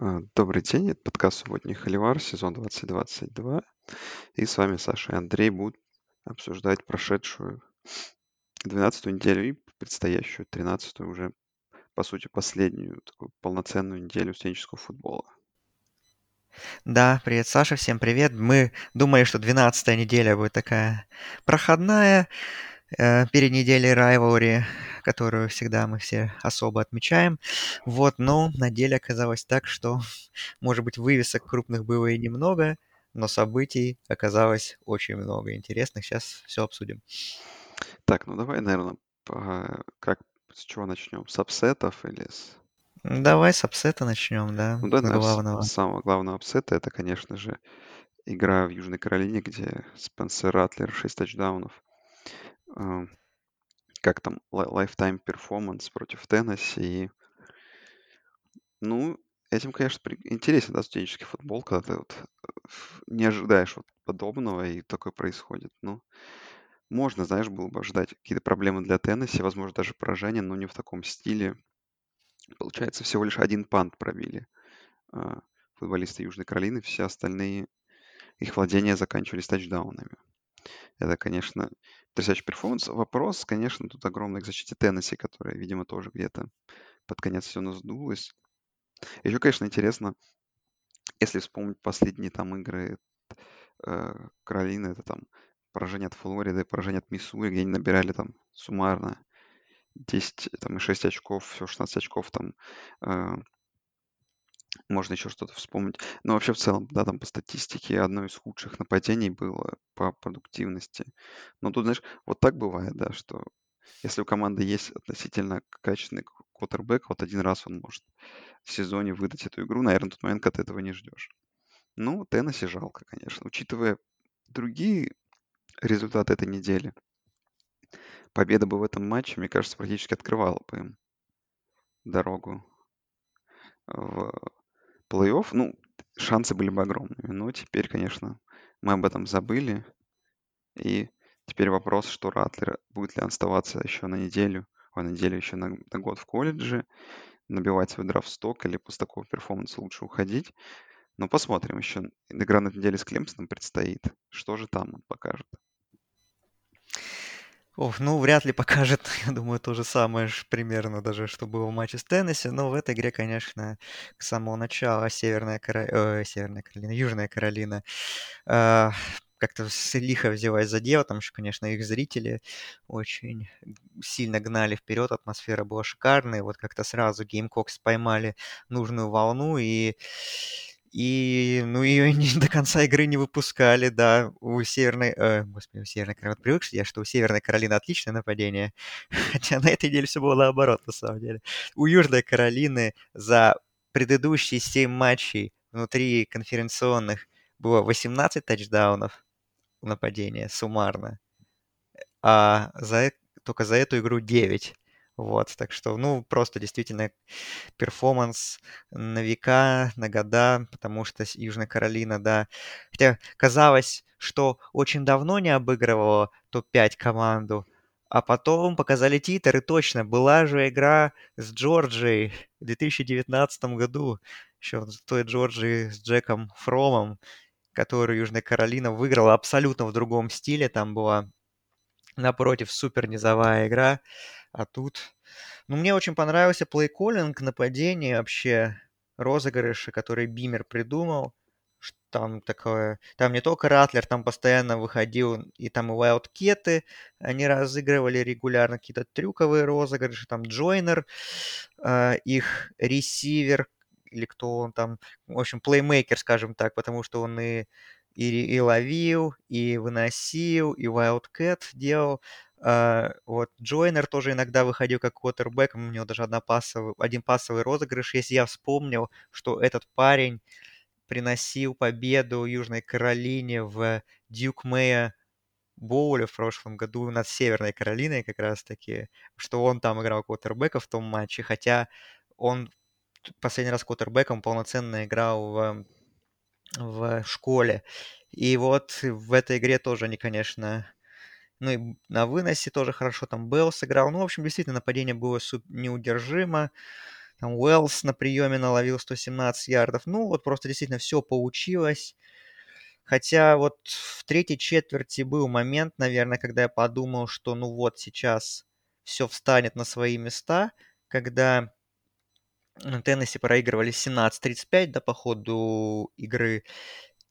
А, Добрый день, это подкаст «Субботний Холивар», сезон 2022. И с вами Саша и Андрей будут обсуждать прошедшую двенадцатую неделю и предстоящую тринадцатую уже, по сути, последнюю такую полноценную неделю студенческого футбола. Да, привет, Саша, всем привет. Мы думали, что 12 неделя будет такая проходная, перед неделей Rivalry, которую всегда мы все особо отмечаем. Вот, но на деле оказалось так, что, может быть, вывесок крупных было и немного, но событий оказалось очень много интересных. Сейчас все обсудим. Так, ну давай, наверное, как, с чего начнем? С upset ов или с... Давай с upset а начнем, да, Ну да, с главного. с самого главного upset а это, конечно же, игра в Южной Каролине, где Спенсер Ратлер 6 тачдаунов. А, Как там, lifetime performance против Теннесси. Ну, этим, конечно, интересен, да, студенческий футбол, когда ты вот не ожидаешь вот подобного, и такое происходит. Ну, можно, знаешь, было бы ожидать какие-то проблемы для Теннесси, возможно, даже поражение, но не в таком стиле. Получается, всего лишь один пант пробили а, футболисты Южной Каролины, все остальные, их владения заканчивались тачдаунами. Это, конечно, потрясающий перформанс. Вопрос, конечно, тут огромный к защите Теннесси, которая, видимо, тоже где-то под конец все надулась. Еще, конечно, интересно, если вспомнить последние там игры э, Каролины, это там поражение от Флориды, поражение от Миссури, где они набирали там суммарно 10 там, и 6 очков, все 16 очков там. э, можно еще что-то вспомнить. Но вообще в целом, да, там по статистике одно из худших нападений было по продуктивности. Но тут, знаешь, вот так бывает, да, что если у команды есть относительно качественный квотербек, вот один раз он может в сезоне выдать эту игру, наверное, тот момент, когда ты этого не ждешь. Ну, Теннесси жалко, конечно. Учитывая другие результаты этой недели, победа бы в этом матче, мне кажется, практически открывала бы им дорогу в плей-офф. Ну, шансы были бы огромными. Но теперь, конечно, мы об этом забыли. И теперь вопрос, что Ратлер, будет ли он оставаться еще на неделю, а на неделю еще на, на год в колледже, набивать свой драфт-сток или после такого перформанса лучше уходить. Но посмотрим еще. Игра на неделе с Клемсоном предстоит. Что же там он покажет? Ох, ну, вряд ли покажет, я думаю, то же самое примерно даже, что было в матче с Теннесси. Но в этой игре, конечно, с самого начала Северная, Кара... э, Северная Каролина, Южная Каролина э, как-то лихо взялась за дело. Там еще, конечно, их зрители очень сильно гнали вперед, атмосфера была шикарная. Вот как-то сразу Gamecocks поймали нужную волну и и, ну, ее не, до конца игры не выпускали, да. У Северной... Э, господи, у Северной Каролины... Привык я, что у Северной Каролины отличное нападение. Хотя на этой неделе все было наоборот, на самом деле. У Южной Каролины за предыдущие 7 матчей внутри конференционных было 18 тачдаунов в нападении суммарно. А за, только за эту игру 9. Вот, так что, ну, просто действительно перформанс на века, на года, потому что с- Южная Каролина, да. Хотя казалось, что очень давно не обыгрывала топ-5 команду, а потом показали титры, точно. Была же игра с Джорджией в 2019 году, еще в той Джорджии с Джеком Фромом, которую Южная Каролина выиграла абсолютно в другом стиле. Там была, напротив, супер низовая игра, а тут ну, мне очень понравился плей-коллинг, нападение, вообще розыгрыши, которые Бимер придумал. Там такое... Там не только Ратлер, там постоянно выходил, и там и Wildcat, они разыгрывали регулярно какие-то трюковые розыгрыши, там Джойнер, э, их ресивер, или кто он там, в общем, плеймейкер, скажем так, потому что он и, и, и ловил, и выносил, и Wildcat делал. А, вот Джойнер тоже иногда выходил как квотербек, у него даже одна пассовый, один пассовый розыгрыш. Если я вспомнил, что этот парень приносил победу Южной Каролине в Дьюк Мэя Боуле в прошлом году над Северной Каролиной как раз-таки, что он там играл квотербека в том матче, хотя он последний раз квотербеком полноценно играл в, в школе. И вот в этой игре тоже они, конечно, ну и на выносе тоже хорошо там Белл сыграл. Ну, в общем, действительно, нападение было неудержимо. Там Уэллс на приеме наловил 117 ярдов. Ну, вот просто действительно все получилось. Хотя вот в третьей четверти был момент, наверное, когда я подумал, что ну вот сейчас все встанет на свои места, когда Теннесси проигрывали 17-35 да, по ходу игры,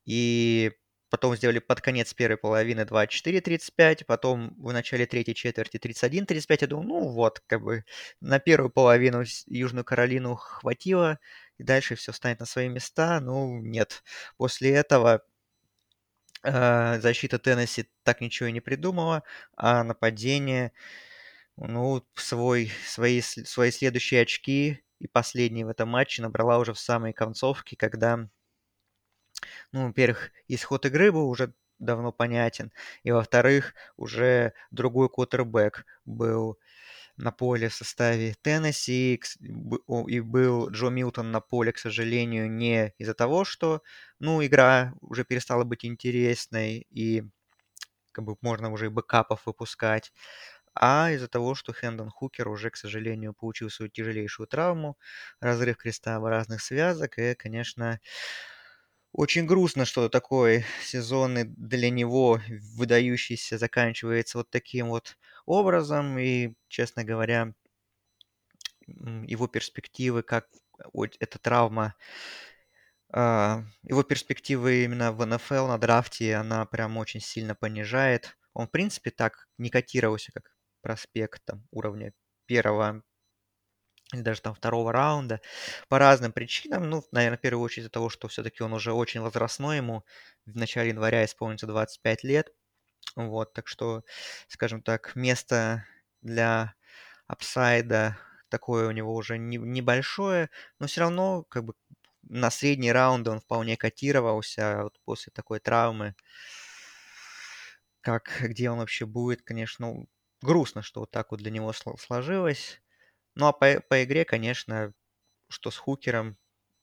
и потом сделали под конец первой половины 24-35, потом в начале третьей четверти 31-35. Я думал, ну вот, как бы на первую половину Южную Каролину хватило, и дальше все встанет на свои места. Ну, нет. После этого э, защита Теннесси так ничего и не придумала, а нападение, ну, свой, свои, свои следующие очки и последние в этом матче набрала уже в самой концовке, когда ну, во-первых, исход игры был уже давно понятен, и во-вторых, уже другой квотербек был на поле в составе Теннесси, и был Джо Милтон на поле, к сожалению, не из-за того, что, ну, игра уже перестала быть интересной, и как бы можно уже и бэкапов выпускать, а из-за того, что Хэндон Хукер уже, к сожалению, получил свою тяжелейшую травму, разрыв крестообразных связок, и, конечно, очень грустно, что такой сезон для него выдающийся заканчивается вот таким вот образом. И, честно говоря, его перспективы, как эта травма, а, его перспективы именно в НФЛ на драфте, она прям очень сильно понижает. Он, в принципе, так не котировался, как проспект там, уровня первого или даже там второго раунда, по разным причинам. Ну, наверное, в первую очередь из-за того, что все-таки он уже очень возрастной, ему в начале января исполнится 25 лет. Вот, так что, скажем так, место для апсайда такое у него уже не, небольшое, но все равно, как бы, на средние раунды он вполне котировался вот после такой травмы. Как, где он вообще будет, конечно, ну, грустно, что вот так вот для него сложилось. Ну, а по, по игре, конечно, что с Хукером,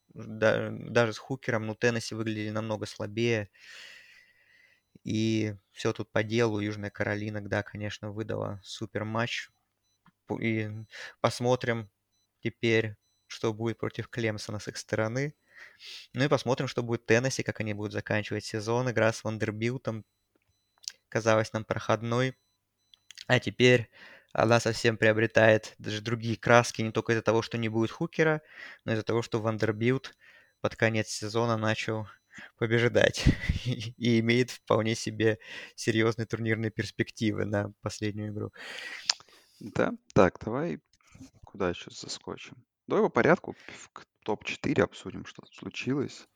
да, даже с Хукером, ну, Теннесси выглядели намного слабее. И все тут по делу. Южная Каролина, да, конечно, выдала супер матч. И посмотрим теперь, что будет против Клемсона с их стороны. Ну и посмотрим, что будет Теннесси, как они будут заканчивать сезон. Игра с Вандербилтом казалась нам проходной. А теперь она совсем приобретает даже другие краски, не только из-за того, что не будет Хукера, но из-за того, что Вандербильт под конец сезона начал побеждать и имеет вполне себе серьезные турнирные перспективы на последнюю игру. Да, так, давай куда еще заскочим? Давай по порядку к топ-4 обсудим, что случилось.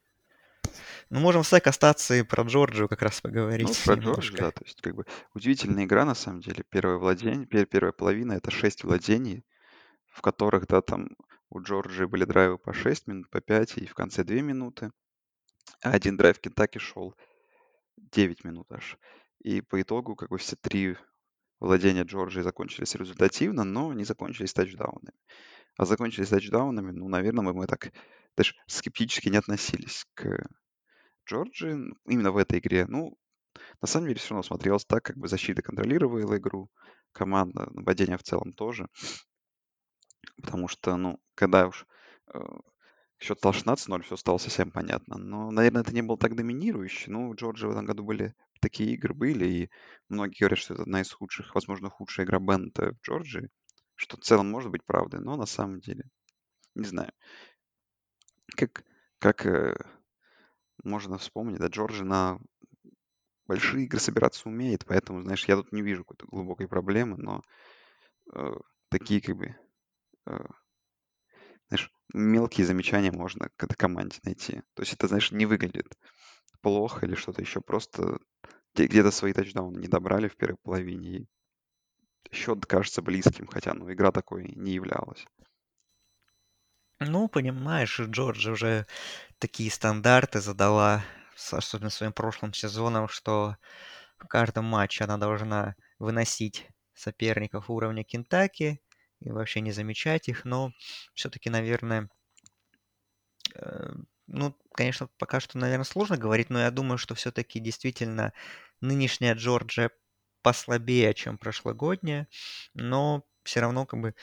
Ну, можем в SEC остаться и про Джорджию как раз поговорить. Ну, про Джорджию, да, то есть как бы удивительная игра на самом деле. Первое владение, пер- первая половина это 6 владений, в которых, да, там у Джорджии были драйвы по 6 минут, по 5 и в конце 2 минуты. А один драйв Кентаки шел 9 минут аж. И по итогу, как бы все три владения Джорджии закончились результативно, но не закончились тачдаунами. А закончились тачдаунами, ну, наверное, мы, мы так даже скептически не относились к Джорджии именно в этой игре. Ну, на самом деле все равно смотрелось так, как бы защита контролировала игру, команда, нападение в целом тоже. Потому что, ну, когда уж э, счет стал 16-0, все стало совсем понятно. Но, наверное, это не было так доминирующе. Ну, в Джорджии в этом году были такие игры были, и многие говорят, что это одна из худших, возможно, худшая игра Бента в Джорджии, что в целом может быть правдой, но на самом деле, не знаю. Как, как э, можно вспомнить, да, Джорджи на большие игры собираться умеет, поэтому, знаешь, я тут не вижу какой-то глубокой проблемы, но э, такие как бы, э, знаешь, мелкие замечания можно к этой команде найти. То есть это, знаешь, не выглядит плохо или что-то еще, просто где-то свои тачдауны не добрали в первой половине, и счет кажется близким, хотя, ну, игра такой не являлась. Ну, понимаешь, Джорджи уже такие стандарты задала, особенно своим прошлым сезоном, что в каждом матче она должна выносить соперников уровня Кентаки и вообще не замечать их, но все-таки, наверное, э, ну, конечно, пока что, наверное, сложно говорить, но я думаю, что все-таки действительно нынешняя Джорджия послабее, чем прошлогодняя, но все равно как бы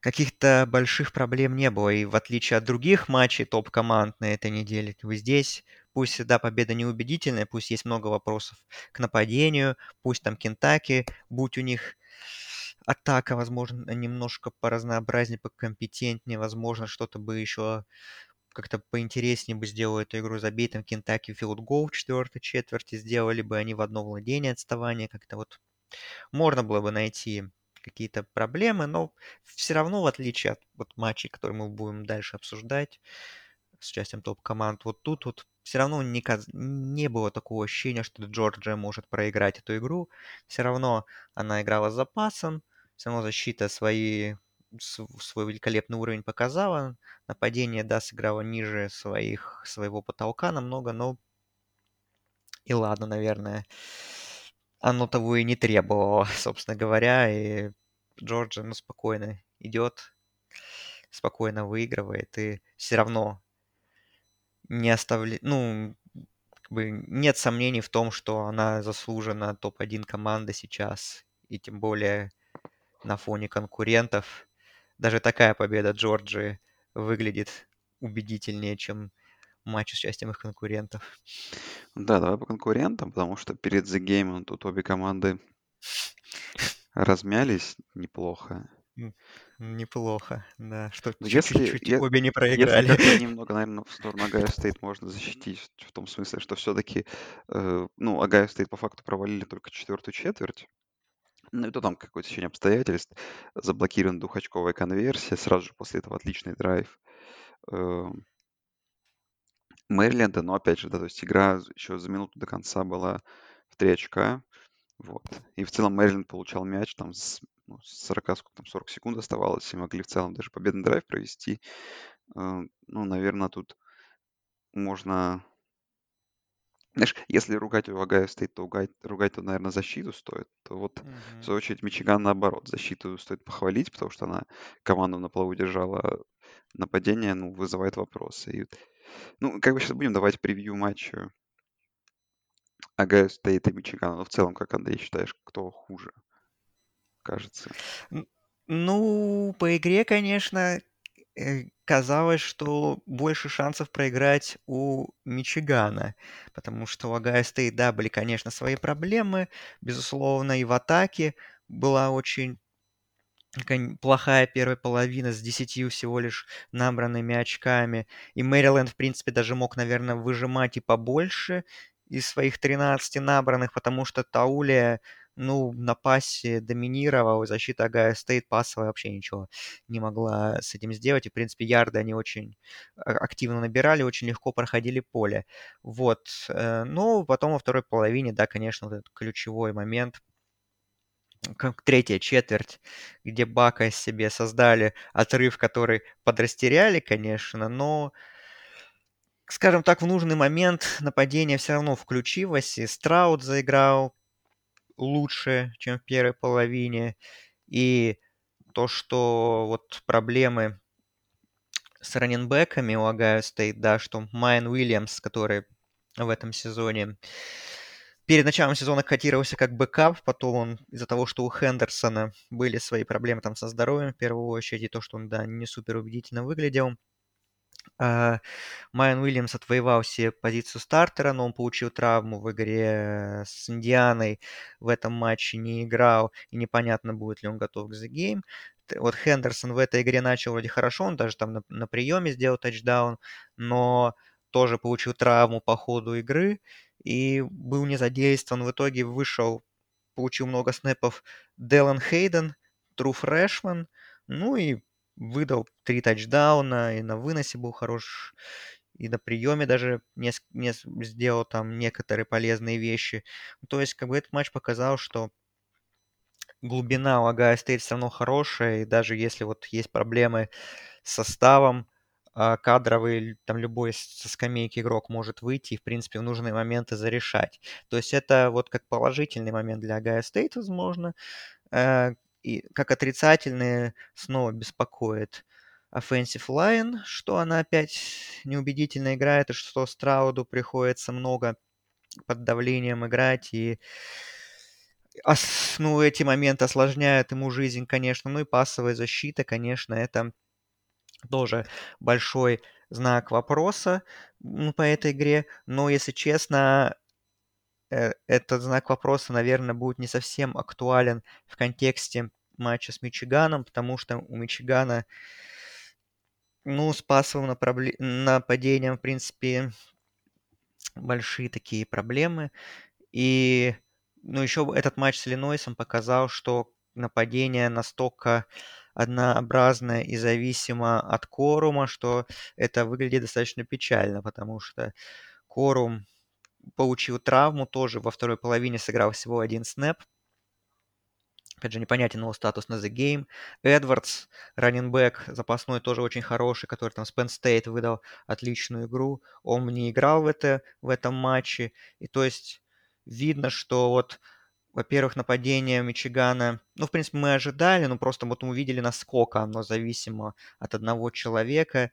каких-то больших проблем не было. И в отличие от других матчей топ-команд на этой неделе, вы здесь, пусть всегда победа неубедительная, пусть есть много вопросов к нападению, пусть там Кентаки, будь у них атака, возможно, немножко по разнообразнее, покомпетентнее, возможно, что-то бы еще как-то поинтереснее бы сделал эту игру забитым Кентаки филд гол в четвертой четверти, сделали бы они в одно владение отставание, как-то вот можно было бы найти какие-то проблемы, но все равно, в отличие от вот матчей, которые мы будем дальше обсуждать с участием топ-команд, вот тут вот все равно не, не было такого ощущения, что Джорджия может проиграть эту игру. Все равно она играла с запасом, все равно защита свои, свой великолепный уровень показала. Нападение, да, сыграло ниже своих, своего потолка намного, но и ладно, наверное оно того и не требовало, собственно говоря, и Джорджия, ну, спокойно идет, спокойно выигрывает, и все равно не оставляет, ну, как бы нет сомнений в том, что она заслужена топ-1 команда сейчас, и тем более на фоне конкурентов. Даже такая победа Джорджии выглядит убедительнее, чем матч с участием их конкурентов. Да, давай по конкурентам, потому что перед The Game тут обе команды размялись неплохо. Неплохо, да, что ну, если, чуть-чуть я, обе не проиграли. Если немного, наверное, в сторону Агайо State можно защитить, в том смысле, что все-таки, э, ну, Ohio State по факту провалили только четвертую четверть. Ну, и то там какое-то течение обстоятельств. Заблокирована двухочковая конверсия, сразу же после этого отличный драйв. Э, Мэриленда, но опять же, да, то есть игра еще за минуту до конца была в 3 очка. Вот. И в целом Мэриленд получал мяч там с, ну, с 40, сколько там, 40 секунд оставалось, и могли в целом даже победный драйв провести. Э, ну, наверное, тут можно... Знаешь, если ругать Ohio State, то ругать, ругать то, наверное, защиту стоит. То вот, в свою очередь, Мичиган наоборот. Защиту стоит похвалить, потому что она команду на плаву держала. Нападение, ну, вызывает вопросы. И ну, как бы сейчас будем давать превью матча Ohio State и Мичигана. Но в целом, как, Андрей, считаешь, кто хуже, кажется? Ну, по игре, конечно, э, казалось, что больше шансов проиграть у Мичигана, потому что у Ohio State, да, были, конечно, свои проблемы, безусловно, и в атаке была очень плохая первая половина с 10 всего лишь набранными очками. И Мэриленд, в принципе, даже мог, наверное, выжимать и побольше из своих 13 набранных, потому что Таулия, ну, на пасе доминировал, защита Ohio State пасовая вообще ничего не могла с этим сделать. И, в принципе, ярды они очень а, активно набирали, очень легко проходили поле. Вот. Э, ну, потом во второй половине, да, конечно, вот этот ключевой момент – как третья четверть, где Бака себе создали отрыв, который подрастеряли, конечно, но, скажем так, в нужный момент нападение все равно включилось, и Страут заиграл лучше, чем в первой половине, и то, что вот проблемы с running back ами у Ohio State, да, что Майан Уильямс, который в этом сезоне перед началом сезона котировался как backup, потом он из-за того, что у Хендерсона были свои проблемы там со здоровьем в первую очередь, и то, что он, да, не супер убедительно выглядел. Э, Майан Уильямс отвоевал себе позицию стартера, но он получил травму в игре с Индианой. В этом матче не играл, и непонятно, будет ли он готов к The Game. Вот Хендерсон в этой игре начал вроде хорошо, он даже там на, на приеме сделал тачдаун, но тоже получил травму по ходу игры и был не задействован. В итоге вышел, получил много снэпов Делан Хейден, Тру Фрешман, ну и выдал три тачдауна, и на выносе был хорош, и на приеме даже не, не сделал там некоторые полезные вещи. То есть, как бы этот матч показал, что глубина у Ohio State все равно хорошая, и даже если вот есть проблемы с составом, а, кадровый, там любой со скамейки игрок может выйти и, в принципе, в нужные моменты зарешать. То есть это вот как положительный момент для Ohio State, возможно, э, и как отрицательный снова беспокоит offensive line, что она опять неубедительно играет, и что Страуду приходится много под давлением играть, и ну, эти моменты осложняют ему жизнь, конечно. Ну и пассовая защита, конечно, это тоже большой знак вопроса по этой игре. Но, если честно, э, этот знак вопроса, наверное, будет не совсем актуален в контексте матча с Мичиганом, потому что у Мичигана, ну, с пассовым нападением, в принципе, большие такие проблемы. И, ну, еще этот матч с Иллинойсом показал, что нападение настолько однообразное и зависимо от Корума, что это выглядит достаточно печально, потому что Корум получил травму, тоже во второй половине сыграл всего один снэп. Опять же, непонятен его статус на The Game. Эдвардс, раненбэк, запасной, тоже очень хороший, который там с Penn State выдал отличную игру. Он не играл в, это, в этом матче. И то есть видно, что вот во-первых, нападение Мичигана, ну, в принципе, мы ожидали, но просто вот мы увидели, насколько оно зависимо от одного человека.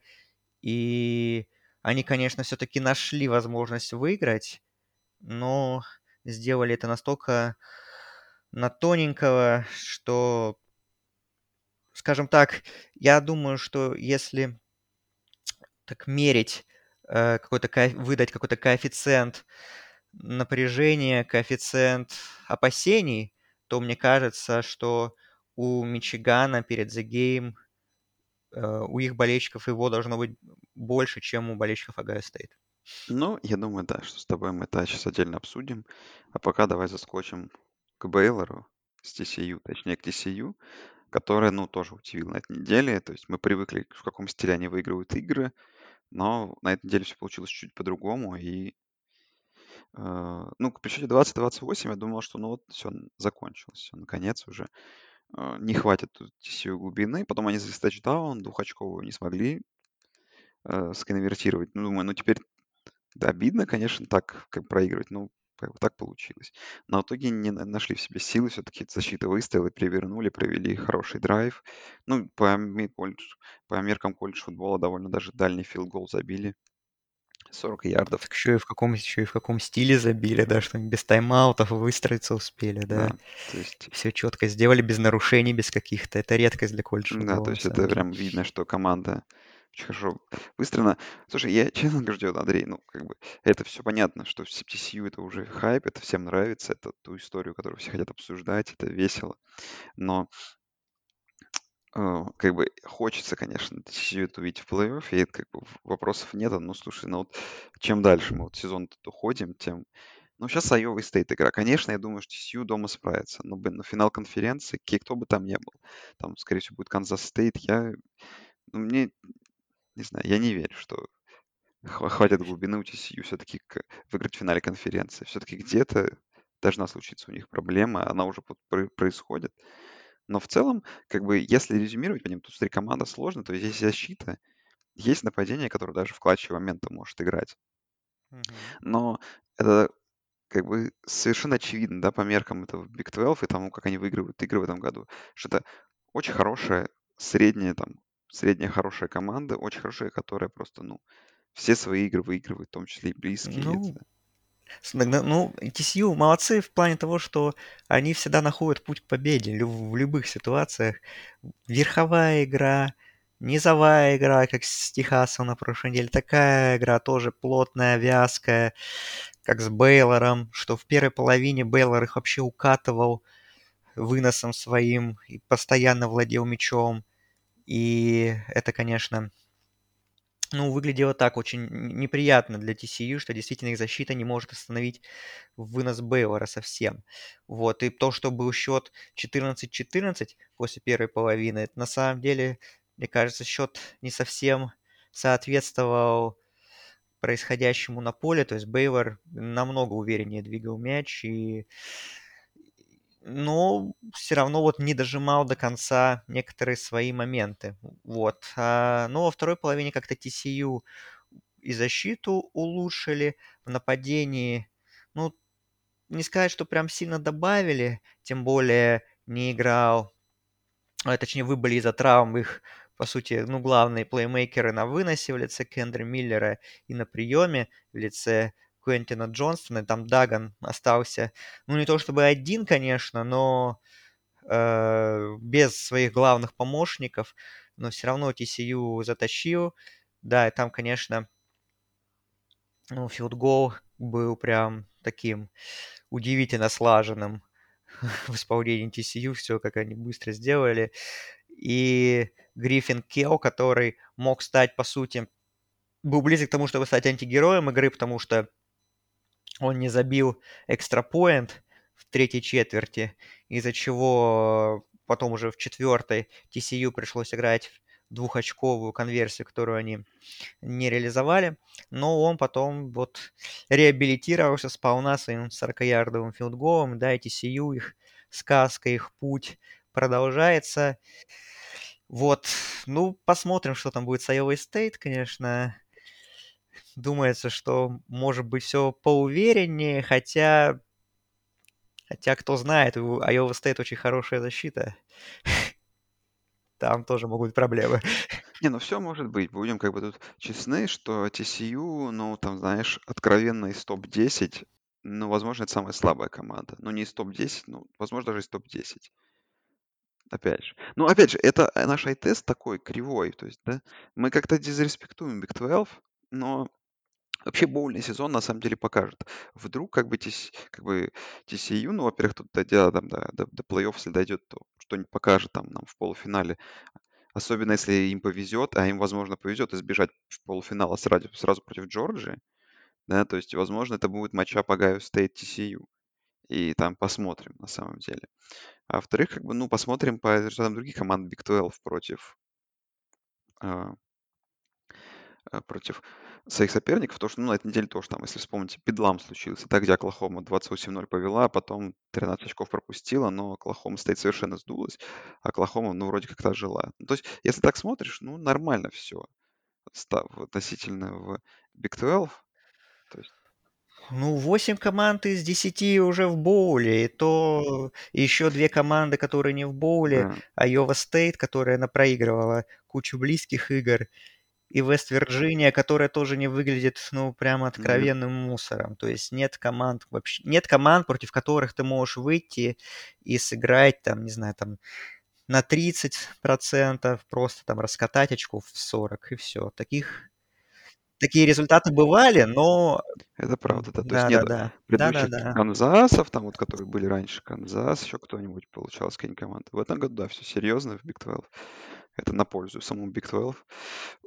И они, конечно, все-таки нашли возможность выиграть, но сделали это настолько на тоненького, что, скажем так, я думаю, что если так мерить, э, какой-то, выдать какой-то коэффициент напряжение, коэффициент опасений, то мне кажется, что у Мичигана перед The Game э, у их болельщиков его должно быть больше, чем у болельщиков Ohio State. Ну, я думаю, да, что с тобой мы это сейчас отдельно обсудим. А пока давай заскочим к Бейлору с TCU, точнее к TCU, которая, ну, тоже удивила на этой неделе. То есть мы привыкли, в каком стиле они выигрывают игры, но на этой неделе все получилось чуть по-другому, и а, ну, при счете 20-28 я думал, что ну вот все, закончилось, все, наконец уже. А, не хватит тут TCU глубины. Потом они за тачдаун двухочковую не смогли э, сконвертировать. Ну, думаю, ну теперь да, обидно, конечно, так как проигрывать, ну, как бы так получилось. Но в итоге не нашли в себе силы, все-таки защита выстояла, перевернули, провели хороший драйв. Ну, по, по меркам колледж футбола довольно даже дальний филгол забили. 40 ярдов. Так еще и в каком, еще и в каком стиле забили, да, что без тайм-аутов выстроиться успели, да. да то есть... Все четко сделали, без нарушений, без каких-то. Это редкость для колледжа. Да, то есть это деле. прям видно, что команда очень хорошо выстроена. Слушай, я честно говорю, Андрей, ну, как бы, это все понятно, что в TCU это уже хайп, это всем нравится, это ту историю, которую все хотят обсуждать, это весело. Но Э, как бы хочется, конечно, это увидеть в плей-офф, и это как бы вопросов нет. Но слушай, ну вот чем дальше мы вот сезон тут уходим, тем... Ну, сейчас Айова стоит игра. Конечно, я думаю, что TCU дома справится. Но, блин, на финал конференции, кто бы там не был, там, скорее всего, будет Канзас Стейт, я... Ну, мне... Не знаю, я не верю, что хватит глубины у TCU все-таки выиграть в финале конференции. Все-таки где-то должна случиться у них проблема, она уже происходит. Но в целом, как бы, если резюмировать по ним, тут смотри, команда сложная, то есть есть защита, есть нападение, которое даже в клатче момента может играть. Но это как бы совершенно очевидно, да, по меркам этого Big 12 и тому, как они выигрывают игры в этом году, что это очень хорошая, средняя там, средняя хорошая команда, очень хорошая, которая просто, ну, все свои игры выигрывает, в том числе и близкие. Ну, это ну, TCU молодцы в плане того, что они всегда находят путь к победе в любых ситуациях. Верховая игра, низовая игра, как с Техасом на прошлой неделе. Такая игра тоже плотная, вязкая, как с Бейлором, что в первой половине Бейлор их вообще укатывал выносом своим и постоянно владел мячом. И это, конечно, ну, выглядело так очень неприятно для TCU, что действительно их защита не может остановить вынос Бейлора совсем. Вот, и то, что был счет 14-14 после первой половины, это на самом деле, мне кажется, счет не совсем соответствовал происходящему на поле, то есть Бейлор намного увереннее двигал мяч и но все равно вот не дожимал до конца некоторые свои моменты. Вот. А, но во второй половине как-то TCU и защиту улучшили, в нападении, ну, не сказать, что прям сильно добавили, тем более не играл, а, точнее, выбыли из-за травм их, по сути, ну, главные плеймейкеры на выносе в лице Кендри Миллера и на приеме в лице Квентина Джонстона, там Даган остался, ну, не то чтобы один, конечно, но э, без своих главных помощников, но все равно TCU затащил. Да, и там, конечно, ну, филдгол был прям таким удивительно слаженным в исполнении TCU, все как они быстро сделали. И Гриффин Келл, который мог стать, по сути, был близок к тому, чтобы стать антигероем игры, потому что он не забил экстрапоинт в третьей четверти, из-за чего потом уже в четвертой TCU пришлось играть двухочковую конверсию, которую они не реализовали. Но он потом вот реабилитировался сполна своим 40-ярдовым филдголом. Да, и TCU, их сказка, их путь продолжается. Вот, ну, посмотрим, что там будет с Iowa State, конечно. Думается, что может быть все поувереннее, хотя... Хотя, кто знает, у Iowa State очень хорошая защита. Там тоже могут быть проблемы. Не, ну все может быть. Будем как бы тут честны, что TCU, ну, там, знаешь, откровенно из топ-10, ну, возможно, это самая слабая команда. Ну, не из топ-10, ну, возможно, даже из топ-10. Опять же. Ну, опять же, это э, наш eye test такой кривой. То есть, да, мы как-то disrespect уем Big 12, но вообще боульный сезон на самом деле покажет. Вдруг как бы, TC, как бы TCU, ну, во-первых, тут дойдя до, до, до плей-офф, если дойдет, то что-нибудь покажет там нам в полуфинале. Особенно если им повезет, а им, возможно, повезет избежать полуфинала сразу, сразу против Джорджии. Да, то есть, возможно, это будет matchup Ohio State TCU. И там посмотрим, на самом деле. А во-вторых, как бы, ну, посмотрим по результатам других команд Big 12 против, а, а, против своих соперников, потому что, ну, на этой неделе тоже там, если вспомните, педлам случился, да, где Оклахома 28-0 повела, а потом 13 очков пропустила, но Оклахома стоит совершенно сдулась, а Оклахома, ну, вроде как-то жила. Ну, то есть, если так смотришь, ну, нормально все относительно в Big 12. То есть, ну, 8 команд из 10 уже в боуле, и то еще две команды, которые не в боуле, да. Iowa State, которая она проигрывала кучу близких игр, и Вест-Вирджиния, которая тоже не выглядит, ну, прямо откровенным мусором. То есть нет команд вообще, нет команд, против которых ты можешь выйти и сыграть, там, не знаю, там, на 30%, просто там раскатать очков в 40, и все. Таких такие результаты бывали, но... Это правда, да. То да, есть нет да, да. предыдущих да, да, да. Канзасов, там вот, которые были раньше, Канзас, еще кто-нибудь получал с команды. В этом году, да, все серьезно в Big 12. Это на пользу самому Big 12.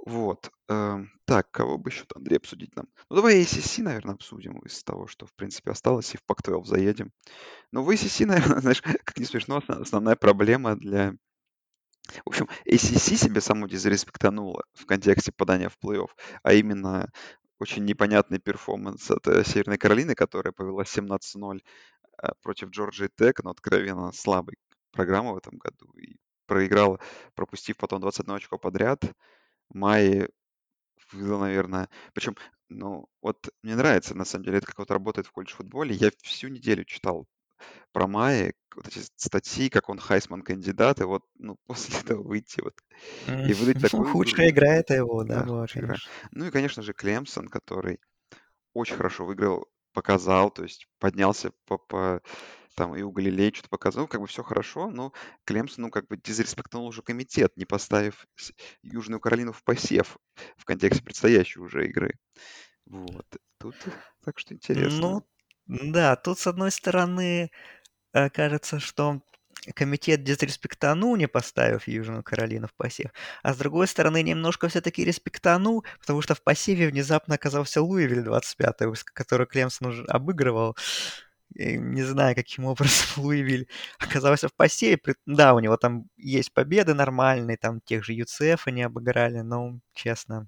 Вот. Эм, так, кого бы еще, Андрей, обсудить нам? Ну, давай ACC, наверное, обсудим из того, что, в принципе, осталось, и в Pac-12 заедем. Но в ACC, наверное, знаешь, как не смешно, основная проблема для... В общем, ACC себе само дизреспектанула в контексте подания в плей-офф, а именно очень непонятный перформанс от э, Северной Каролины, которая повела 17-0 э, против Джорджии Тек, но откровенно слабой программы в этом году. И проиграл, пропустив потом 21 очко подряд. Майи выдал, наверное... Причем, ну, вот мне нравится, на самом деле, это как вот работает в колледж-футболе. Я всю неделю читал про Майи, вот эти статьи, как он Хайсман кандидат, и вот, ну, после этого выйти вот и выдать такую худшая игра это его, да, Да, была. Ну и, конечно же, Клемсон, который очень хорошо выиграл, показал, то есть поднялся по, по там и у Галилея что-то показал, ну, как бы все хорошо, но Клемсон, ну, как бы дизреспектнул уже комитет, не поставив Южную Каролину в посев в контексте предстоящей уже игры. Вот. Тут так что интересно. Ну, да, тут, с одной стороны, э, кажется, что комитет дизреспектанул, не поставив Южную Каролину в посев, а с другой стороны, немножко все-таки респектанул, потому что в посеве внезапно оказался Луивиль 25-й, который Клемсон уже обыгрывал. Не знаю, каким образом Луивиль оказался в посеве. Да, у него там есть победы нормальные, там тех же UCF они обыграли, но, честно,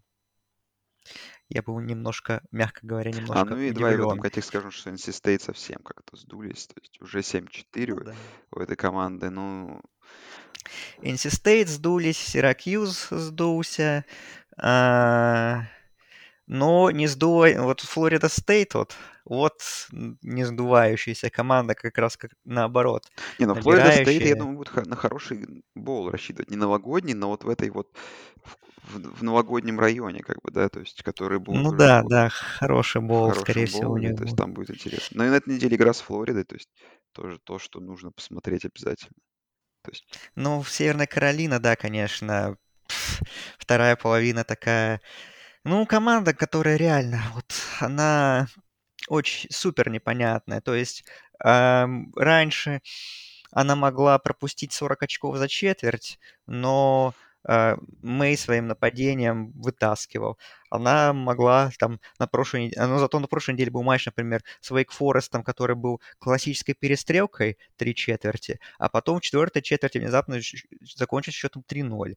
я был немножко, мягко говоря, А, немножко ну и давай в этом контексте скажем, что NC State совсем как-то сдулись, то есть уже 7-4 Ну да. у этой команды, ну, NC State сдулись, Сиракьюз сдулся, а, Но не сдувай... Вот Флорида Стейт, вот, вот не сдувающаяся команда, как раз как наоборот. Не, ну Флорида Стейт, я думаю, будет на хороший bowl рассчитывать. Не новогодний, но вот в этой вот в, в новогоднем районе, как бы, да, то есть, который будет Ну да, вот да, хороший в боул, скорее хорошем всего, у них то есть там будет интересно. Но и на этой неделе игра с Флоридой, то есть тоже то, что нужно посмотреть обязательно. То есть, Ну, в Северной Каролина, да, конечно, вторая половина такая... Ну, команда, которая реально, вот, она очень супер непонятная. То есть ам, раньше она могла пропустить 40 очков за четверть, но Мэй своим нападением вытаскивал. Она могла там на прошлой неделе, ну зато на прошлой неделе был матч, например, с Вейк Форестом, который был классической перестрелкой три четверти, а потом в четвертой четверти внезапно закончился счетом 3-0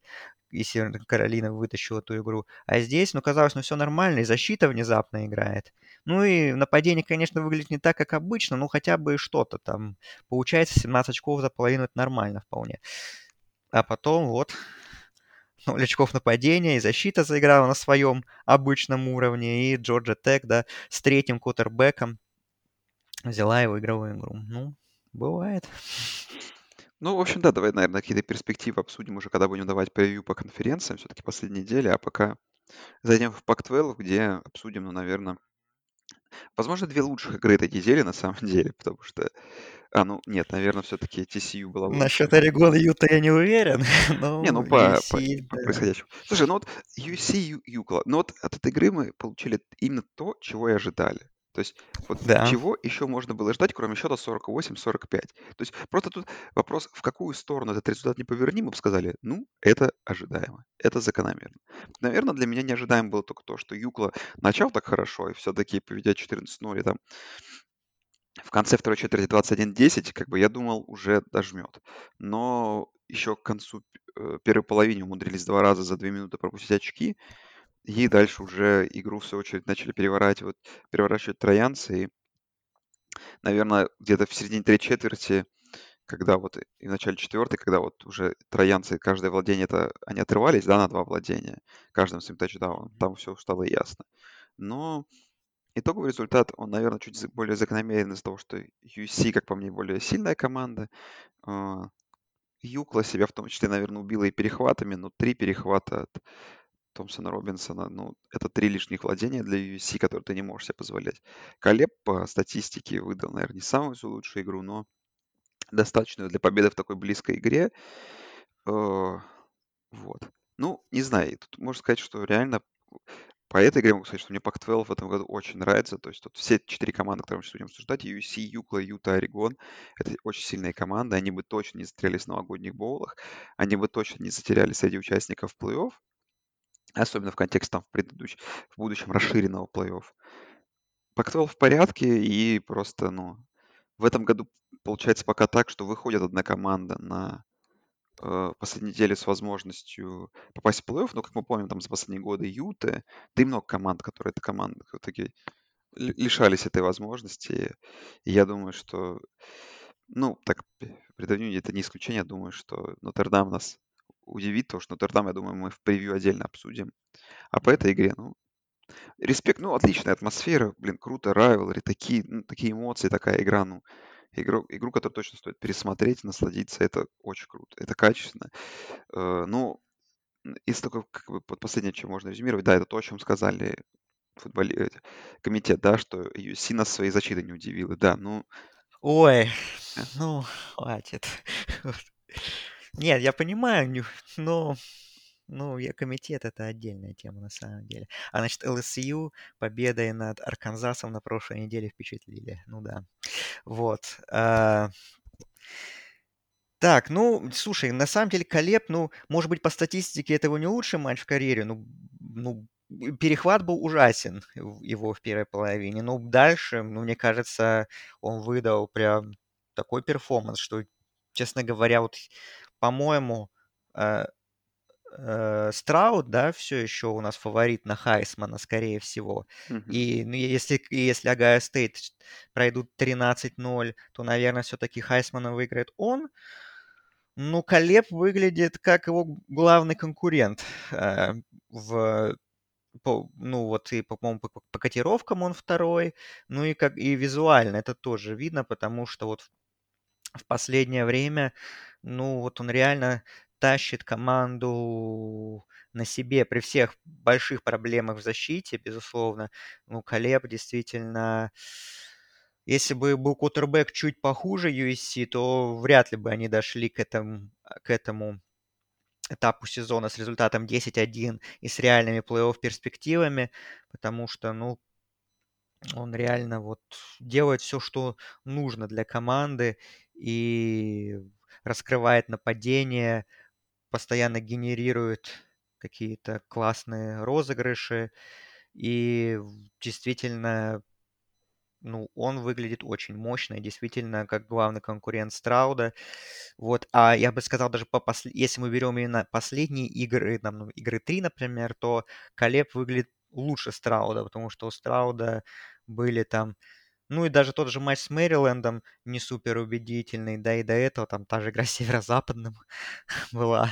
и Северная Каролина вытащила эту игру. А здесь, ну, казалось, ну, все нормально, и защита внезапно играет. Ну и нападение, конечно, выглядит не так, как обычно, но хотя бы что-то там. Получается 17 очков за половину, это нормально вполне. А потом вот 0 очков нападения, и защита заиграла на своем обычном уровне, и Джорджа Тек, да, с третьим кутербеком взяла и выиграла игру. Ну, бывает. ну, в общем, да, давай, наверное, какие-то перспективы обсудим уже, когда будем давать превью по конференциям, все-таки последней неделе, а пока зайдем в Pac-12, где обсудим, ну, наверное, возможно, две лучших игры этой недели на самом деле, потому что, а, ну, нет, наверное, все-таки TCU была лучше. Насчет Орегона Юта я не уверен, Не, ну но по, по, UC, по да. происходящему. Слушай, ну вот UC Юкла, ну вот от этой игры мы получили именно то, чего и ожидали. То есть вот Да. чего еще можно было ждать, кроме счета 48-45? То есть просто тут вопрос, в какую сторону этот результат не поверни, мы бы сказали, ну, это ожидаемо, это закономерно. Наверное, для меня неожидаемо было только то, что Юкла начал так хорошо, и все-таки поведя 14-0, и там в конце второй четверти 21-10, как бы я думал, уже дожмет. Но еще к концу э, первой половины умудрились два раза за две минуты пропустить очки. И дальше уже игру, в свою очередь, начали переворачивать, переворачивать троянцы. И, наверное, где-то в середине третьей четверти, когда вот и в начале четвертой, когда вот уже троянцы, каждое владение, это они отрывались, да, на два владения, каждым своим тачдауном, там все стало ясно. Но итоговый результат, он, наверное, чуть более закономерен из-за того, что UC, как по мне, более сильная команда. А, Юкла себя в том числе, наверное, убила и перехватами, но три перехвата от Томпсона Робинсона, ну, это три лишних владения для UC, которые ты не можешь себе позволять. Колеб по статистике выдал, наверное, не самую лучшую игру, но достаточную для победы в такой близкой игре. Э, Вот. Ну, не знаю, тут можно сказать, что реально по этой игре могу сказать, что мне Pac-12 в этом году очень нравится. То есть тут все четыре команды, которые мы сейчас будем обсуждать, UC, Юкла, Юта, Орегон, это очень сильные команды. Они бы точно не затерялись в новогодних боулах. Они бы точно не затерялись среди участников плей-офф. Особенно в контексте там в, предыдущем, в будущем расширенного плей-офф. Pac-12 в порядке и просто, ну, в этом году получается пока так, что выходит одна команда на э, последней неделе с возможностью попасть в плей-офф, но, как мы помним, там за последние годы Юты, да и много команд, которые это команды все-таки лишались этой возможности. И я думаю, что, ну, так, предавню это не исключение, я думаю, что Нотр-Дам нас удивит, потому что Нотр-Дам, я думаю, мы в превью отдельно обсудим. А по этой игре, ну, респект, ну, отличная атмосфера, блин, круто, райвелри, такие, ну, такие эмоции, такая игра, ну, игру, игру, которую точно стоит пересмотреть, насладиться, это очень круто, это качественно. Э, ну, из такого, как бы, последнее, чем можно резюмировать, да, это то, о чем сказали футболи... э, комитет, да, что UC нас своей защитой не удивил, и да, ну, Ой, э, ну, хватит. Нет, я понимаю, но, ну, я комитет это отдельная тема на самом деле. А значит, ЛСЮ победой над Арканзасом на прошлой неделе впечатлили. Ну да. Вот. а, Так, ну, слушай, на самом деле Колеб, ну, может быть, по статистике это его не лучший матч в карьере, ну, ну, перехват был ужасен его в первой половине, но дальше, ну, мне кажется, он выдал прям такой перформанс, что, честно говоря, вот, по-моему, э, э, Страут, да, все еще у нас фаворит на Хайсмана, скорее всего. мгм. И ну, если, если Огайо Стейт пройдут 13-0, то, наверное, все-таки Хайсмана выиграет он. Ну, Калеб выглядит как его главный конкурент э, в по, ну вот и, по-моему, по, по котировкам он второй, ну и как и визуально это тоже видно, потому что вот в, последнее время, ну вот он реально тащит команду на себе при всех больших проблемах в защите, безусловно. Ну, Колеб действительно... Если бы был кутербэк чуть похуже USC, то вряд ли бы они дошли к этому, к этому этапу сезона с результатом 10-1 и с реальными плей-офф перспективами, потому что, ну, он реально вот делает все, что нужно для команды и раскрывает нападение, постоянно генерирует какие-то классные розыгрыши. И действительно, ну, он выглядит очень мощно, действительно, как главный конкурент Страуда. Вот, а я бы сказал, даже по посл... если мы берем именно последние игры, там, ну, игры 3, например, то Колеб выглядит лучше Страуда, потому что у Страуда были там ну и даже тот же матч с Мэрилендом не супер убедительный, да и до этого там та же игра с Северо-Западным была,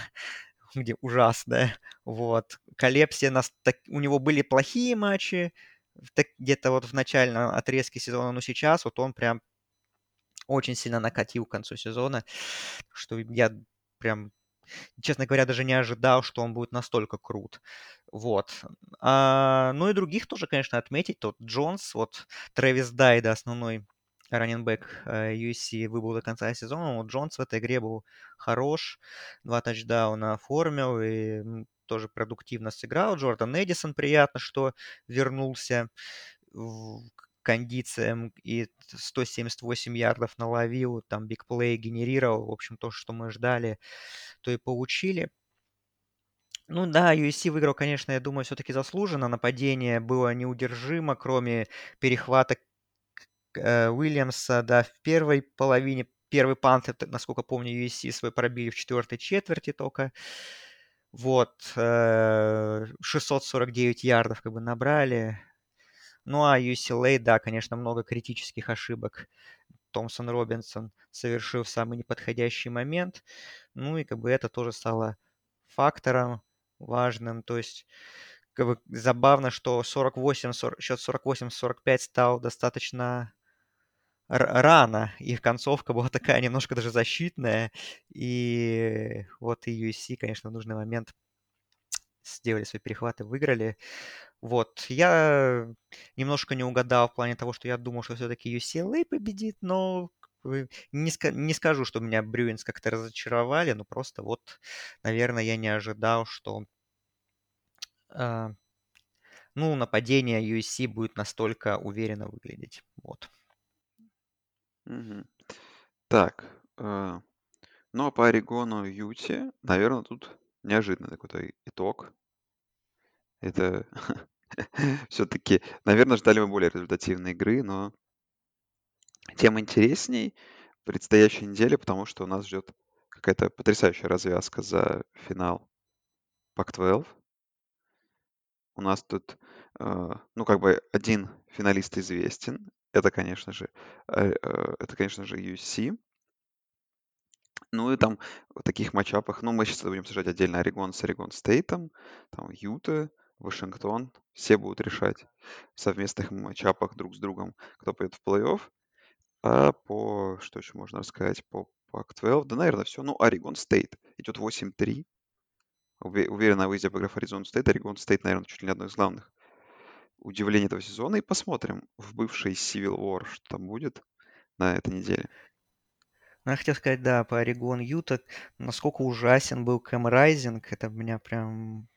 где ужасная. Вот. Колепсия, нас, так, у него были плохие матчи, так, где-то вот в начальном отрезке сезона, но сейчас вот он прям очень сильно накатил к концу сезона, что я прям честно говоря, даже не ожидал, что он будет настолько крут. Вот. А, ну и других тоже, конечно, отметить. Тот Джонс, вот Трэвис Дайда, основной раненбэк USC, выбыл до конца сезона. Вот Джонс в этой игре был хорош. Два тачдауна оформил и тоже продуктивно сыграл. Джордан Эдисон приятно, что вернулся кондициям и 178 ярдов наловил, там бигплей генерировал, в общем, то, что мы ждали, то и получили. Ну да, USC выиграл, конечно, я думаю, все-таки заслуженно. Нападение было неудержимо, кроме перехвата э, Уильямса, да, в первой половине, первый пант, насколько помню, USC свой пробили в четвертой четверти только. Вот, 649 э, ярдов как бы набрали, ну а UCLA, да, конечно, много критических ошибок. Томпсон Робинсон совершил в самый неподходящий момент. Ну и как бы это тоже стало фактором важным. То есть как бы забавно, что 48, 40, счет 48-45 стал достаточно рано, и концовка была такая немножко даже защитная, и вот и USC, конечно, в нужный момент сделали свои перехваты, выиграли. Вот, я немножко не угадал в плане того, что я думал, что все-таки UCLA победит, но не, ска- не скажу, что меня Брюинс как-то разочаровали, но просто вот, наверное, я не ожидал, что э, ну, нападение USC будет настолько уверенно выглядеть. Вот. Так, э, ну а по Орегону Юте, наверное, тут неожиданный такой итог. Это все-таки, наверное, ждали мы более результативной игры, но тем интересней предстоящей неделе, потому что у нас ждет какая-то потрясающая развязка за финал Pac-12. У нас тут, э, ну, как бы один финалист известен. Это, конечно же, э, э, это, конечно же, USC. Ну и там в таких matchup ах, ну, мы сейчас будем обсуждать отдельно Орегон с Орегон Стейтом, там Юта, Вашингтон, все будут решать в совместных matchup ах друг с другом, кто пойдет в плей-офф. А по, что еще можно рассказать, по Pac-12, да, наверное, все. Ну, Орегон Стейт идет 8-3. Уверен, на выезде обыграв Аризона Стейт. Орегон Стейт, наверное, чуть ли не одно из главных удивлений этого сезона. И посмотрим в бывший Civil War, что там будет на этой неделе. Ну, я хотел сказать, да, по Орегон Юта, насколько ужасен был Кэм Райзинг, это меня прям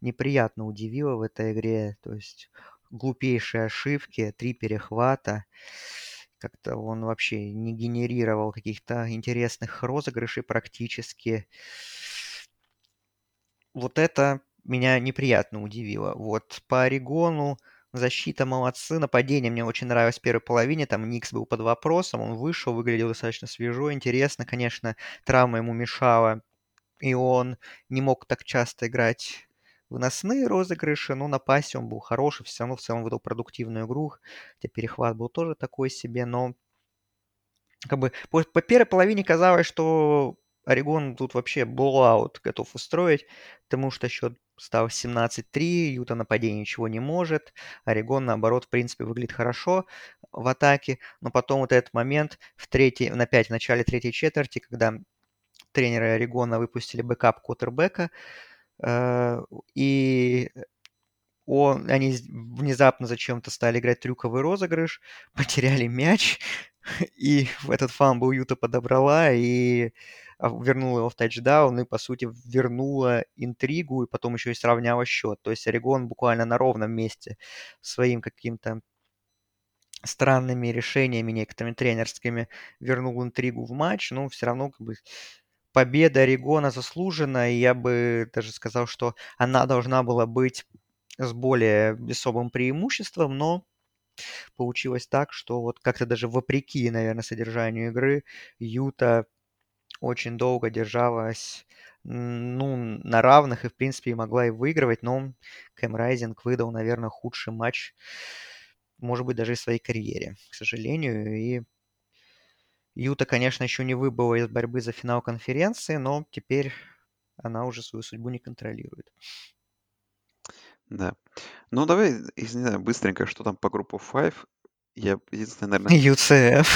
неприятно удивило в этой игре. То есть глупейшие ошибки, три перехвата. Как-то он вообще не генерировал каких-то интересных розыгрышей практически. Вот это меня неприятно удивило. Вот по Орегону Защита молодцы, нападение мне очень нравилось в первой половине, там Никс был под вопросом, он вышел, выглядел достаточно свежо, интересно, конечно, травма ему мешала, и он не мог так часто играть выносные розыгрыши, но на пасе он был хороший, все равно в целом выдал продуктивную игру, хотя перехват был тоже такой себе, но как бы по, по первой половине казалось, что Орегон тут вообще blowout готов устроить, потому что счет стал 17-3, Юта нападение ничего не может, Орегон, наоборот, в принципе, выглядит хорошо в атаке, но потом вот этот момент в третьей, на 5 в начале третьей четверти, когда тренеры Орегона выпустили backup quarterback а, и он, они внезапно зачем-то стали играть трюковый розыгрыш, потеряли мяч, и этот fumble Юта подобрала, и а, вернула его в тачдаун и, по сути, вернула интригу и потом еще и сравняла счет. То есть Орегон буквально на ровном месте своим каким-то странными решениями некоторыми тренерскими вернул интригу в матч, но все равно как бы победа Орегона заслужена, и я бы даже сказал, что она должна была быть с более весомым преимуществом, но получилось так, что вот как-то даже вопреки, наверное, содержанию игры Юта очень долго держалась ну, на равных и, в принципе, могла и выигрывать, но Кэм Райзинг выдал, наверное, худший матч, может быть, даже в своей карьере, к сожалению. И Юта, конечно, еще не выбыла из борьбы за финал конференции, но теперь она уже свою судьбу не контролирует. Да. Ну, давай, не знаю, быстренько, что там по группу 5. Я единственное, наверное... UCF.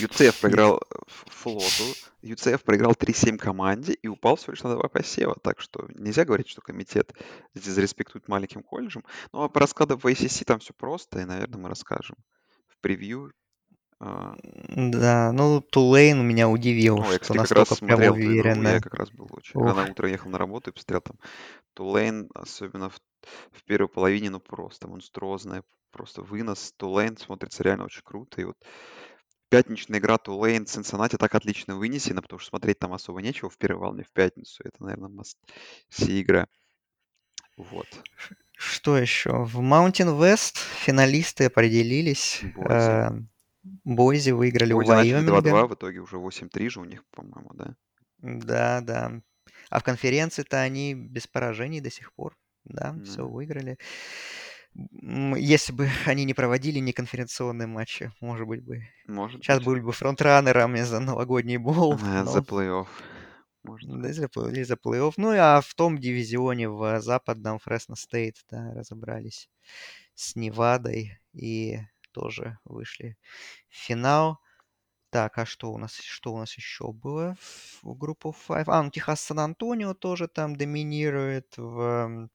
UCF проиграл флоту. UCF проиграл 3-7 команде и упал всего лишь на два посева. Так что нельзя говорить, что комитет здесь респектует маленьким колледжем. Ну, а по раскладу в ACC там все просто, и, наверное, мы расскажем в превью. А. Да, ну, Тулейн меня удивил, О, я, что кстати, как настолько раз прям уверенно. я как раз был очень рано утром ехал на работу и посмотрел там Тулейн, особенно в, в первой половине, ну просто монструозная, просто вынос. Тулейн смотрится реально очень круто. И вот пятничная игра Тулейн Цинциннати так отлично вынесена, потому что смотреть там особо нечего в первой волне в пятницу. Это, наверное, must see игра. Вот. Что еще? В Mountain West финалисты определились. Э, Бойзи выиграли у Бойзи начали Вайоминга. 2-2, в итоге уже 8-3 же у них, по-моему, да? Да, да. А в конференции-то они без поражений до сих пор. Да, все Мгм. выиграли. Если бы они не проводили неконференционные матчи, может быть бы. Может Сейчас быть. были бы фронтранерами за новогодний. Э, но- За плей-офф. Может Да, или за плей-офф. Ну, а в том дивизионе в западном Фресно Стейт да, разобрались с Невадой и тоже вышли в финал. Так, а что у нас, что у нас еще было в, группу 5? А, ну, Техас Сан-Антонио тоже там доминирует в,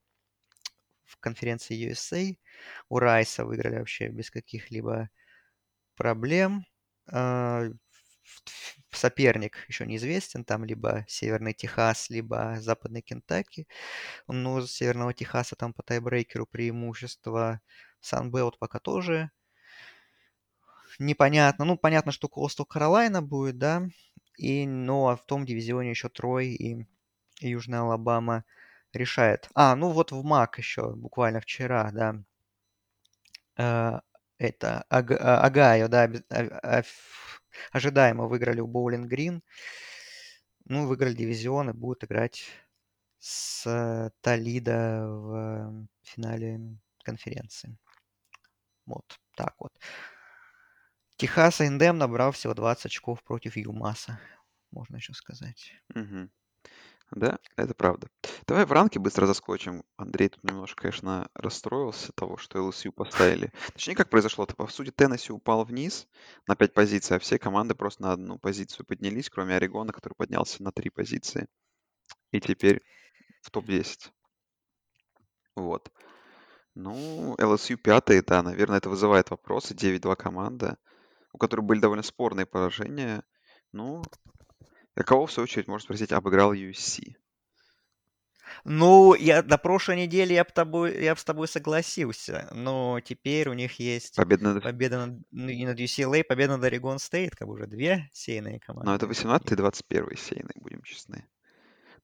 в конференции USA. У Райса выиграли вообще без каких-либо проблем. А, Соперник еще неизвестен, там либо Северный Техас, либо Западный Кентаки. Ну, у Северного Техаса там по тайбрейкеру преимущество. Sun Belt пока тоже непонятно. Ну, понятно, что Coastal Carolina будет, да. И, а в том дивизионе еще Трой и Южная Алабама решает. А, ну вот в МАК еще буквально вчера, да. Э, это Ог- Огайо, да, без- а- а- ожидаемо выиграли у Боулинг Грин. Ну, выиграли дивизион и будут играть с э, Толидо в финале конференции. Вот так вот. Техас Эндем набрал всего 20 очков против Юмаса, можно еще сказать. Мгм. Да, это правда. Давай в ранке быстро заскочим. Андрей тут немножко, конечно, расстроился от того, что LSU поставили. Точнее, как произошло-то? По сути, Теннесси упал вниз на 5 позиций, а все команды просто на одну позицию поднялись, кроме Орегона, который поднялся на 3 позиции. И теперь в топ-10. Вот. Ну, LSU пятый, да, наверное, это вызывает вопросы. 9-2 команда, у которой были довольно спорные поражения. Ну, кого, в свою очередь, можно спросить, обыграл USC? Ну, я до прошлой недели я, б тобой, я б с тобой согласился, но теперь у них есть Победа над... победа над, ну, и над UCLA, победа над Орегон Стейт, как бы уже две сейные команды. Но это 18 и 21 сейный, будем честны.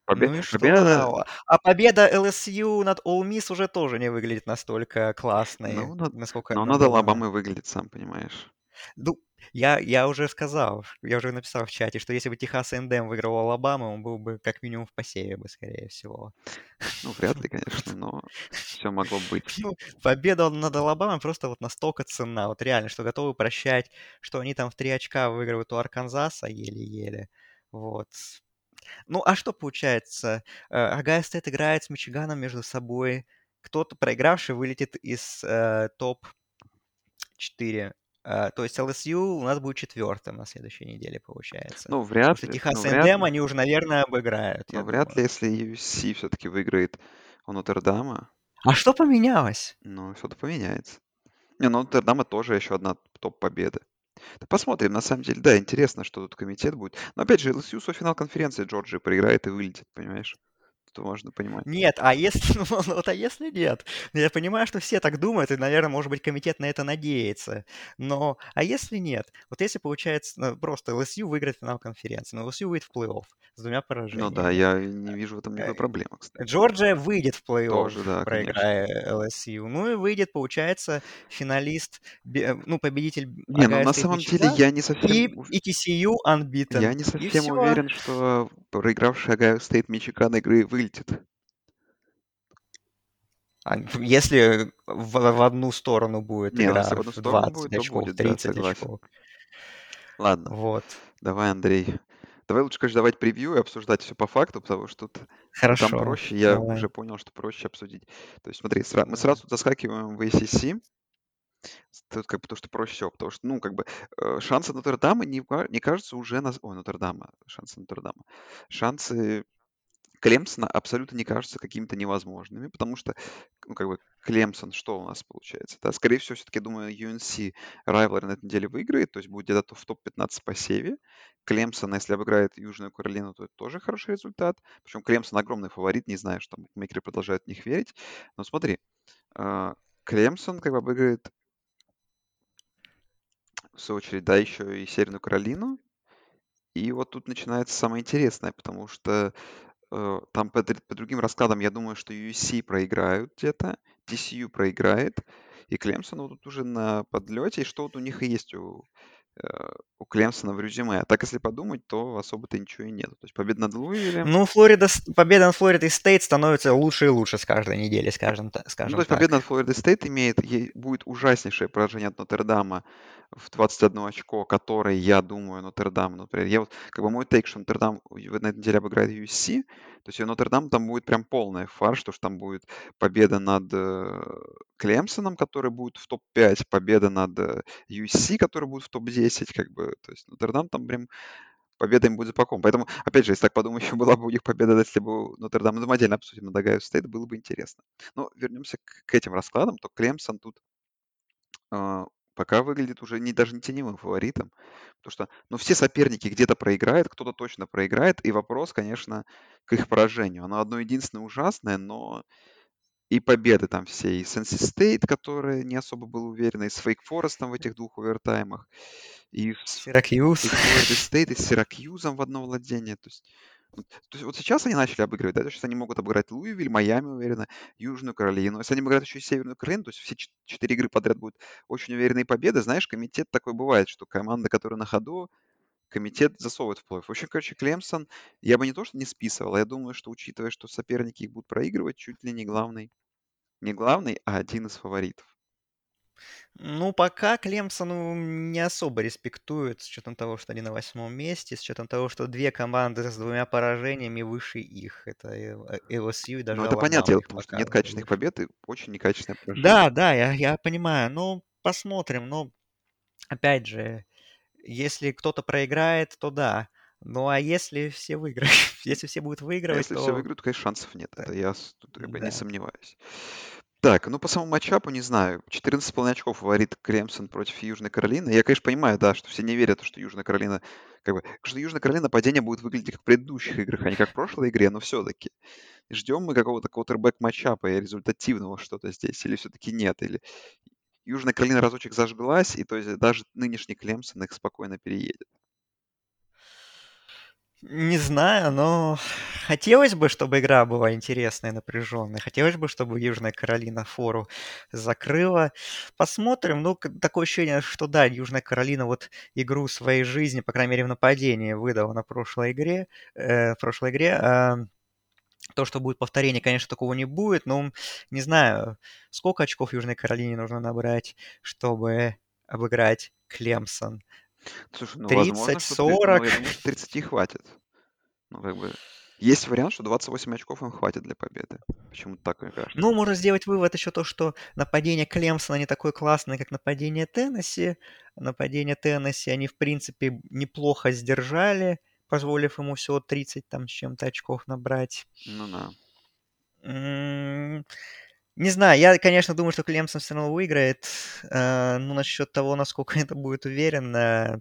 Побе- Ну и что? Победа... А, а победа LSU над Ole Miss уже тоже не выглядит настолько классной, Ну, над- насколько Но она была. Алабамой выглядит, сам понимаешь. Ну, я, я уже сказал, я уже написал в чате, что если бы Техас Эндем выиграл Алабаму, он был бы как минимум в посеве бы, скорее всего. Ну, вряд ли, конечно, но все могло быть. Ну, победа над Алабамой просто вот настолько ценна, вот реально, что готовы прощать, что они там в три очка выигрывают у Арканзаса еле-еле. Вот. Ну, а что получается? Огайо Стейт играет с Мичиганом между собой. Кто-то проигравший вылетит из э, топ-4. Э, то есть LSU у нас будет четвертым на следующей неделе, получается. Ну, вряд После ли. Техаса Ну, ли. они уже, наверное, обыграют, я вряд думаю. ли, если USC все-таки выиграет у Нотр-Дама, А что поменялось? ну, что-то поменяется. Не, ну, Нотр-Дама тоже еще одна топ-победа. Да посмотрим, на самом деле, да, интересно, что тут комитет будет. Но опять же, LSU со финал конференции Джорджии проиграет и вылетит, понимаешь? Тут можно понимать. Нет, а если, ну, вот, а если нет? Ну, Я понимаю, что все так думают, и, наверное, может быть, комитет на это надеется. Но, а если нет? Вот если получается ну, просто LSU выиграет финал конференции, но LSU выйдет в плей-офф с двумя Ну да, поражениями. я не вижу в этом никакой Э, проблемы, кстати. Джорджия выйдет в плей-офф, Тоже, да, конечно. проиграя LSU. Ну и выйдет, получается, финалист, ну, победитель Не, ну на самом деле я не и, совсем, ув- и TCU unbeaten. я не И совсем все. уверен, что проигравший Огайо Стейт Мичиган игры вылетит. А Если в, в одну сторону будет Не, игра в одну сторону 20 будет, очков, будет, да, 30 согласен. очков. Ладно, Вот. давай, Андрей. Давай лучше, конечно, давать превью и обсуждать все по факту, потому что тут ну, там Хорошо. проще, я Давай. уже понял, что проще обсудить. То есть смотри, сра- мы сразу заскакиваем в ACC, тут как бы то, что проще всего, потому что, ну, как бы э, шансы Нотр-Дама не, не кажутся уже на... Ой, Нотр-Дама, шансы Нотр-Дама. Шансы Клемсона абсолютно не кажутся какими-то невозможными, потому что, ну, как бы, Клемсон, что у нас получается? Да, скорее всего, все-таки, думаю, UNC Райвлер на этой неделе выиграет, то есть будет где-то в топ-15 по севе. Клемсон, если обыграет Южную Каролину, то это тоже хороший результат. Причем Клемсон огромный фаворит, не знаю, что букмекеры продолжают в них верить. Но смотри, а, Клемсон как бы обыграет, в свою очередь, да, еще и Северную Каролину. И вот тут начинается самое интересное, потому что там по, по другим раскладам я думаю, что USC проиграют где-то, TCU проиграет, и Клемсон вот тут уже на подлете, и что вот у них и есть у, э, у Клемсона в резюме. А так, если подумать, то особо-то ничего и нет. То есть победа над Луивилем, Ну, Флорида, победа над Флоридой Стейт становится лучше и лучше с каждой недели, скажем, та- ну, скажем то есть так. победа над Флорида Стейт имеет, ей будет ужаснейшее поражение от Нотр-Дама в 21 очко, которое, я думаю, Нотр-Дам, например, я вот, как бы мой take, что Нотр-Дам на этой неделе обыграет USC, то есть и Нотр-Дам там будет прям полная фарш, то что там будет победа над э, Клемсоном, который будет в топ-5, победа над э, USC, который будет в топ-10, как бы, то есть Нотр-Дам там прям победа им будет за паком. Поэтому, опять же, если так подумать, еще была бы у них победа, если бы Нотр-Дам, ну, отдельно обсудим над Огайо Стейт, было бы интересно. Но вернемся к, к этим раскладам, то Клемсон тут а, пока выглядит уже не, даже не теневым фаворитом, потому что, ну, все соперники где-то проиграют, кто-то точно проиграет, и вопрос, конечно, к их поражению. Оно одно единственное ужасное, но и победы там все, и с NC State, который не особо был уверен, и с Wake Forest ом в этих двух овертаймах, и с Сиракьюз. и Флорида Стейт, и с Сиракьюзом в одно владение. То есть, то есть вот сейчас они начали обыгрывать, да, то есть они могут обыграть Луивиль, Майами, уверенно, Южную Каролину. Если они обыграют еще и Северную Каролину, то есть все чет- четыре игры подряд будут очень уверенные победы. Знаешь, комитет такой бывает, что команда, которая на ходу, комитет засовывает в плей-офф. В общем, короче, Клемсон я бы не то, что не списывал, а я думаю, что учитывая, что соперники их будут проигрывать, чуть ли не главный, не главный, а один из фаворитов. Ну, пока Клемсону не особо респектуют, с учетом того, что они на восьмом месте, с учетом того, что две команды с двумя поражениями выше их. Это э, LSU и даже Но это их потому что нет качественных побед и очень некачественное поражение. Да, да, я, я понимаю. Ну, посмотрим. Ну, опять же, если кто-то проиграет, то да. Ну, а если все выиграют, если все будут А выигрывать, если все то выиграют, то, конечно, шансов нет. да. Это я бы не да. сомневаюсь. Так, ну по самому матчапу не знаю. 14,5 очков фаворит Кремсон против Южной Каролины. Я, конечно, понимаю, да, что все не верят, что Южная Каролина, как бы, что Южная Каролина падение будет выглядеть как в предыдущих играх, а не как в прошлой игре, но все-таки. Ждем мы какого-то квотербек матчапа и результативного что-то здесь, или все-таки нет, или Южная Каролина разочек зажглась, и то есть даже нынешний Клемсон их спокойно переедет. Не знаю, но хотелось бы, чтобы игра была интересной, напряженной. Хотелось бы, чтобы Южная Каролина фору закрыла. Посмотрим. Ну, такое ощущение, что да, Южная Каролина вот игру своей жизни, по крайней мере, в нападении выдала на прошлой игре. э, прошлой игре. А, то, что будет повторение, конечно, такого не будет, но не знаю, сколько очков Южной Каролине нужно набрать, чтобы обыграть Клемсон. Слушай, ну возможно, 30, что... три- Ну, 40. я думаю, что 30 хватит. Ну, как бы, есть вариант, что 28 очков им хватит для победы. Почему-то так, мне кажется. Ну, можно сделать вывод еще то, что нападение Клемсона не такое классное, как нападение Теннесси. Нападение Теннесси они, в принципе, неплохо сдержали, позволив ему всего 30 там с чем-то очков набрать. Ну да. Не знаю, я, конечно, думаю, что Клемсон все равно выиграет. Э, Ну, насчет того, насколько это будет уверенно,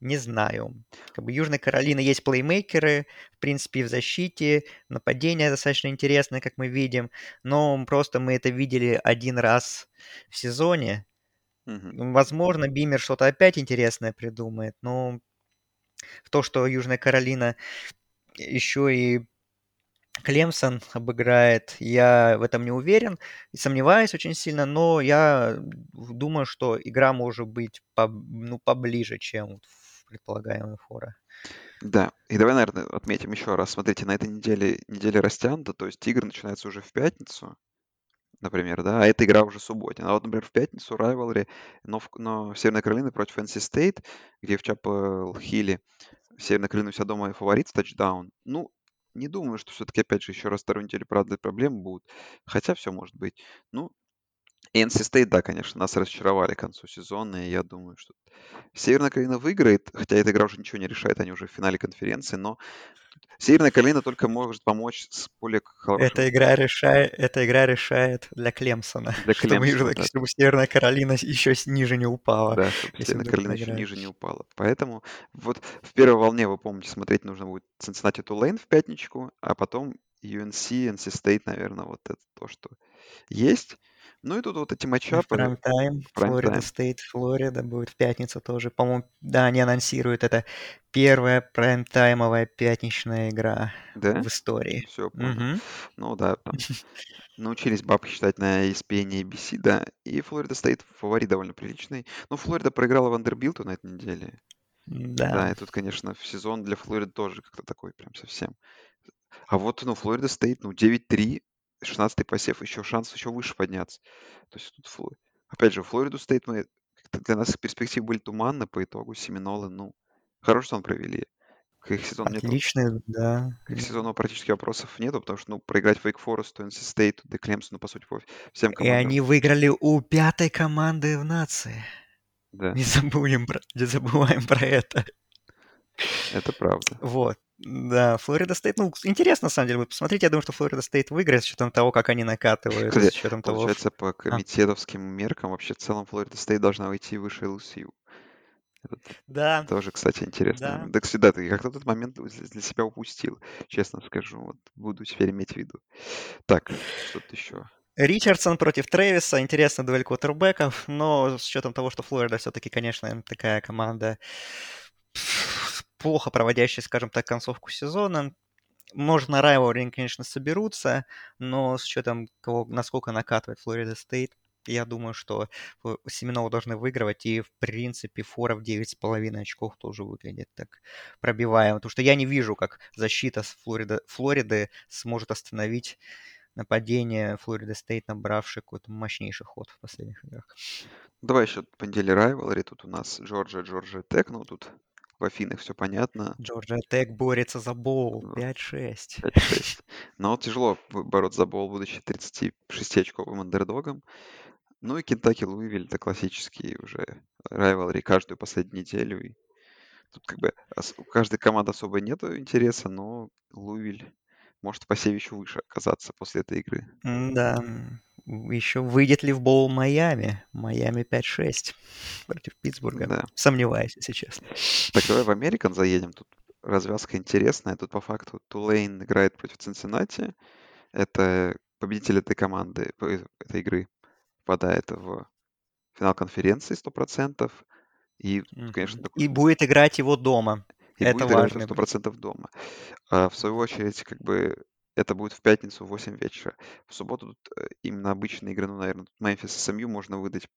не знаю. Как бы Южной Каролины есть плеймейкеры, в принципе, в защите, нападение достаточно интересное, как мы видим, но просто мы это видели один раз в сезоне. Мгм. Возможно, Бимер что-то опять интересное придумает, но в то, что Южная Каролина еще и Клемсон обыграет, я в этом не уверен и сомневаюсь очень сильно, но я думаю, что игра может быть поб- ну, поближе, чем в предполагаемые форы. Да, и давай, наверное, отметим еще раз. Смотрите, на этой неделе неделя растянута, то есть игры начинаются уже в пятницу, например, да, а эта игра уже субботняя. А вот, например, в пятницу Rivalry, но, в, но Северная Каролина против NC State, где в Чапел-Хилле Северная Каролина у себя дома фаворит в тачдаун. Ну, не думаю, что все-таки, опять же, еще раз вторую неделю, правда, проблемы будут. Хотя все может быть. Ну, и NC State, да, конечно, нас разочаровали к концу сезона, и я думаю, что Северная Каролина выиграет, хотя эта игра уже ничего не решает, они уже в финале конференции, но Северная Каролина только может помочь с более хорошим Эта игра решает, эта игра решает для Клемсона, для чтобы, Клемсона, Южная- да. чтобы Северная Каролина еще ниже не упала. Да, чтобы Северная Каролина еще ниже не упала. Поэтому вот в первой волне, вы помните, смотреть нужно будет Cincinnati Tulane в пятничку, а потом UNC, NC State, наверное, вот это то, что есть. Ну и тут вот эти matchup ы прайм-тайм. Флорида Стейт, Флорида будет в пятницу тоже. По-моему, да, они анонсируют, это первая прайм-таймовая пятничная игра Да? в истории. Все, понял. Мгм. Ну да, там научились бабки считать на ESPN и ABC, да. И Флорида Стейт фаворит довольно приличный. Ну, Флорида проиграла Вандербилту на этой неделе. Да, Да. и тут, конечно, в сезон для Флориды тоже как-то такой прям совсем. А вот, ну, Флорида стоит, ну, 9-3, 16-й посев, еще шанс еще выше подняться. То есть тут Фло- Опять же, Флориду стоит, мы для нас перспективы были туманны по итогу. Семинолы, ну, хороший сезон провели. К их сезону нету, Отличный, да. к их сезону практически вопросов нету, потому что, ну, проиграть Wake Forest, NC State, да Клемсон, ну, по сути, по всем И командам. они выиграли у пятой команды в нации. Да, Не забудем про, не забываем про это. это правда. Вот. Да, Флорида Стейт, ну, интересно, на самом деле, вы посмотрите, я думаю, что Флорида Стейт выиграет с учетом того, как они накатывают, Кстати, с учетом того, получается, по а, комитетовским меркам вообще в целом Флорида Стейт должна уйти выше LSU. Это да, тоже, кстати, интересно. да. Да, всегда ты как-то этот момент для себя упустил, честно скажу. Вот буду теперь иметь в виду. Так, что тут еще? Ричардсон против Трэвиса, интересная дуэль квотербеков, но с учетом того, что Флорида все-таки, конечно, такая команда, плохо проводящая, скажем так, концовку сезона, может, на Райвори конечно, соберутся, но с учетом того, насколько накатывает Флорида Стейт, я думаю, что Семенова должны выигрывать, и, в принципе, фора в 9,5 очков тоже выглядит так пробиваемо, потому что я не вижу, как защита с Флорида, Флориды сможет остановить нападение Флорида Стейт, набравший какой-то мощнейший ход в последних играх. Давай еще по Rivalry. Тут у нас Джорджия, Джорджия Тек. Ну, тут в Афинах все понятно. Джорджия Тек борется за боул Вот, 5-6. 5-6. Но тяжело бороться за бол, будучи 36-очковым андердогом. Ну и Кентаки Луивиль, это классический уже rivalry каждую последнюю неделю. И тут как бы у каждой команды особо нету интереса, но Луивиль может в посеве еще выше оказаться после этой игры. Да. Еще выйдет ли в боул Майами? Майами 5-6 против Питтсбурга. Да. Сомневаюсь, если честно. Так, давай в Американ заедем. Тут развязка интересная. Тут по факту Тулейн играет против Цинциннати. Это победитель этой команды, э, этой игры попадает в финал конференции 100%. И, конечно, такой И будет играть его дома. И Это будет играть важный на 100% дома. А в свою очередь, как бы, это будет в пятницу в 8 вечера. В субботу тут э, именно обычные игры, ну, наверное, тут Мемфис и СМЮ можно выдать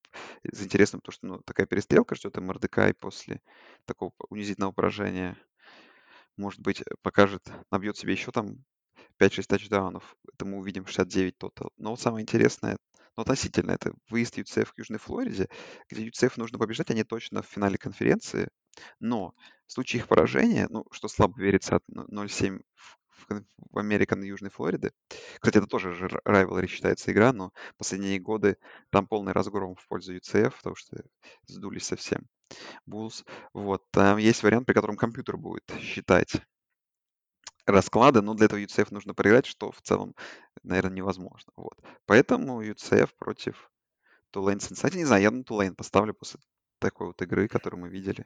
за интересным, потому что, ну, такая перестрелка ждет и Мордекай после такого унизительного поражения. Может быть, э, покажет, набьет себе еще там 5-6 тачдаунов. Это мы увидим 69 тотал. Но вот самое интересное, ну, относительно, это выезд UCF к Южной Флориде, где UCF нужно побеждать, они точно в финале конференции. Но в случае их поражения, ну, что слабо верится от 0-7 в, в Американ Южной Флориды. Кстати, это тоже же Rivalry считается игра, но последние годы там полный разгром в пользу UCF, потому что сдулись совсем. Bulls. Вот. Там есть вариант, при котором компьютер будет считать расклады, но для этого UCF нужно проиграть, что в целом, наверное, невозможно. Вот. Поэтому UCF против Tulane Cincinnati. Не знаю, я на Tulane поставлю после такой вот игры, которую мы видели.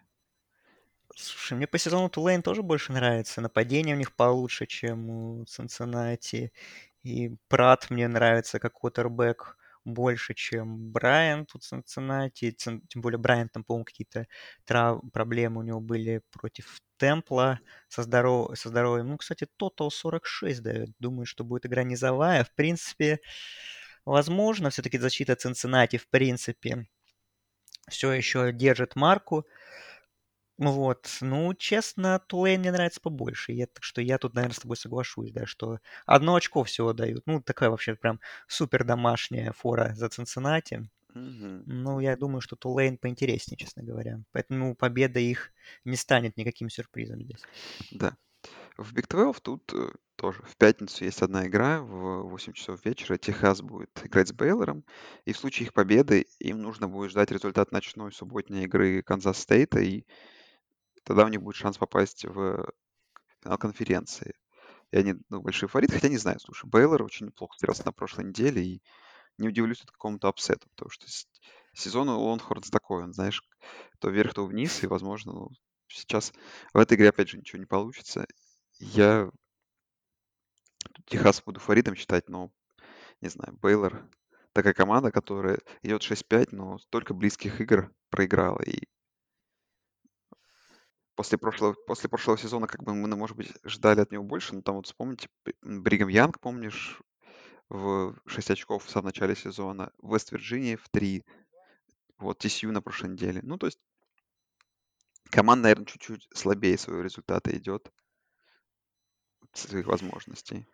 Слушай, мне по сезону Тулейн тоже больше нравится. Нападение у них получше, чем у Цинциннати. И Прат мне нравится как квотербек больше, чем Брайант у Цинциннати. Тем более Брайант там, по-моему, какие-то трав... проблемы у него были против Темпла со, здоров... со здоровьем. Ну, кстати, тотал 46 дает. Думаю, что будет игра низовая. В принципе, возможно, все-таки защита Цинциннати, в принципе, все еще держит марку. Вот, ну, честно, Тулейн мне нравится побольше. Я, так что я тут, наверное, с тобой соглашусь, да, что одно очко всего дают. Ну, такая вообще прям супер домашняя фора за Цинциннати. Мгм. Ну, я думаю, что Тулейн поинтереснее, честно говоря. Поэтому победа их не станет никаким сюрпризом здесь. Да. В Big 12 тут э, тоже в пятницу есть одна игра в 8 часов вечера. Техас будет играть с Бейлором. И в случае их победы им нужно будет ждать результат ночной субботней игры Канзас Стейта. И тогда у них будет шанс попасть в финал конференции. И они ну, большие фавориты, хотя не знаю, слушай, Бейлор очень неплохо стрелялся на прошлой неделе, и не удивлюсь от какому-то upset у, потому что сезон у Лонхорнс такой, он, знаешь, то вверх, то вниз, и, возможно, ну, сейчас в этой игре, опять же, ничего не получится. Я Техас буду фаворитом считать, но, не знаю, Бейлор такая команда, которая идет 6-5, но столько близких игр проиграла, и после прошлого, после прошлого сезона, как бы мы, ну, может быть, ждали от него больше, но там вот вспомните, Бригам Янг, помнишь, в 6 очков в самом начале сезона, Вест Вирджиния в 3, вот TCU на прошлой неделе. Ну, то есть команда, наверное, чуть-чуть слабее своего результата идет, своих возможностей.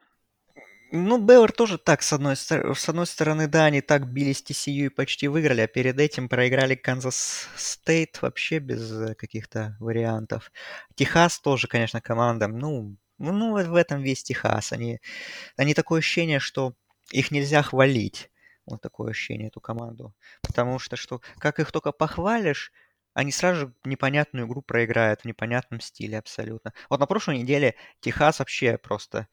Ну, Бейлор тоже так, с одной, с одной стороны, да, они так бились TCU и почти выиграли, а перед этим проиграли Канзас Стейт вообще без э, каких-то вариантов. Техас тоже, конечно, команда, ну, ну, в этом весь Техас. Они, они такое ощущение, что их нельзя хвалить. Вот такое ощущение, эту команду. Потому что, что как их только похвалишь, они сразу же непонятную игру проиграют в непонятном стиле абсолютно. Вот на прошлой неделе Техас вообще просто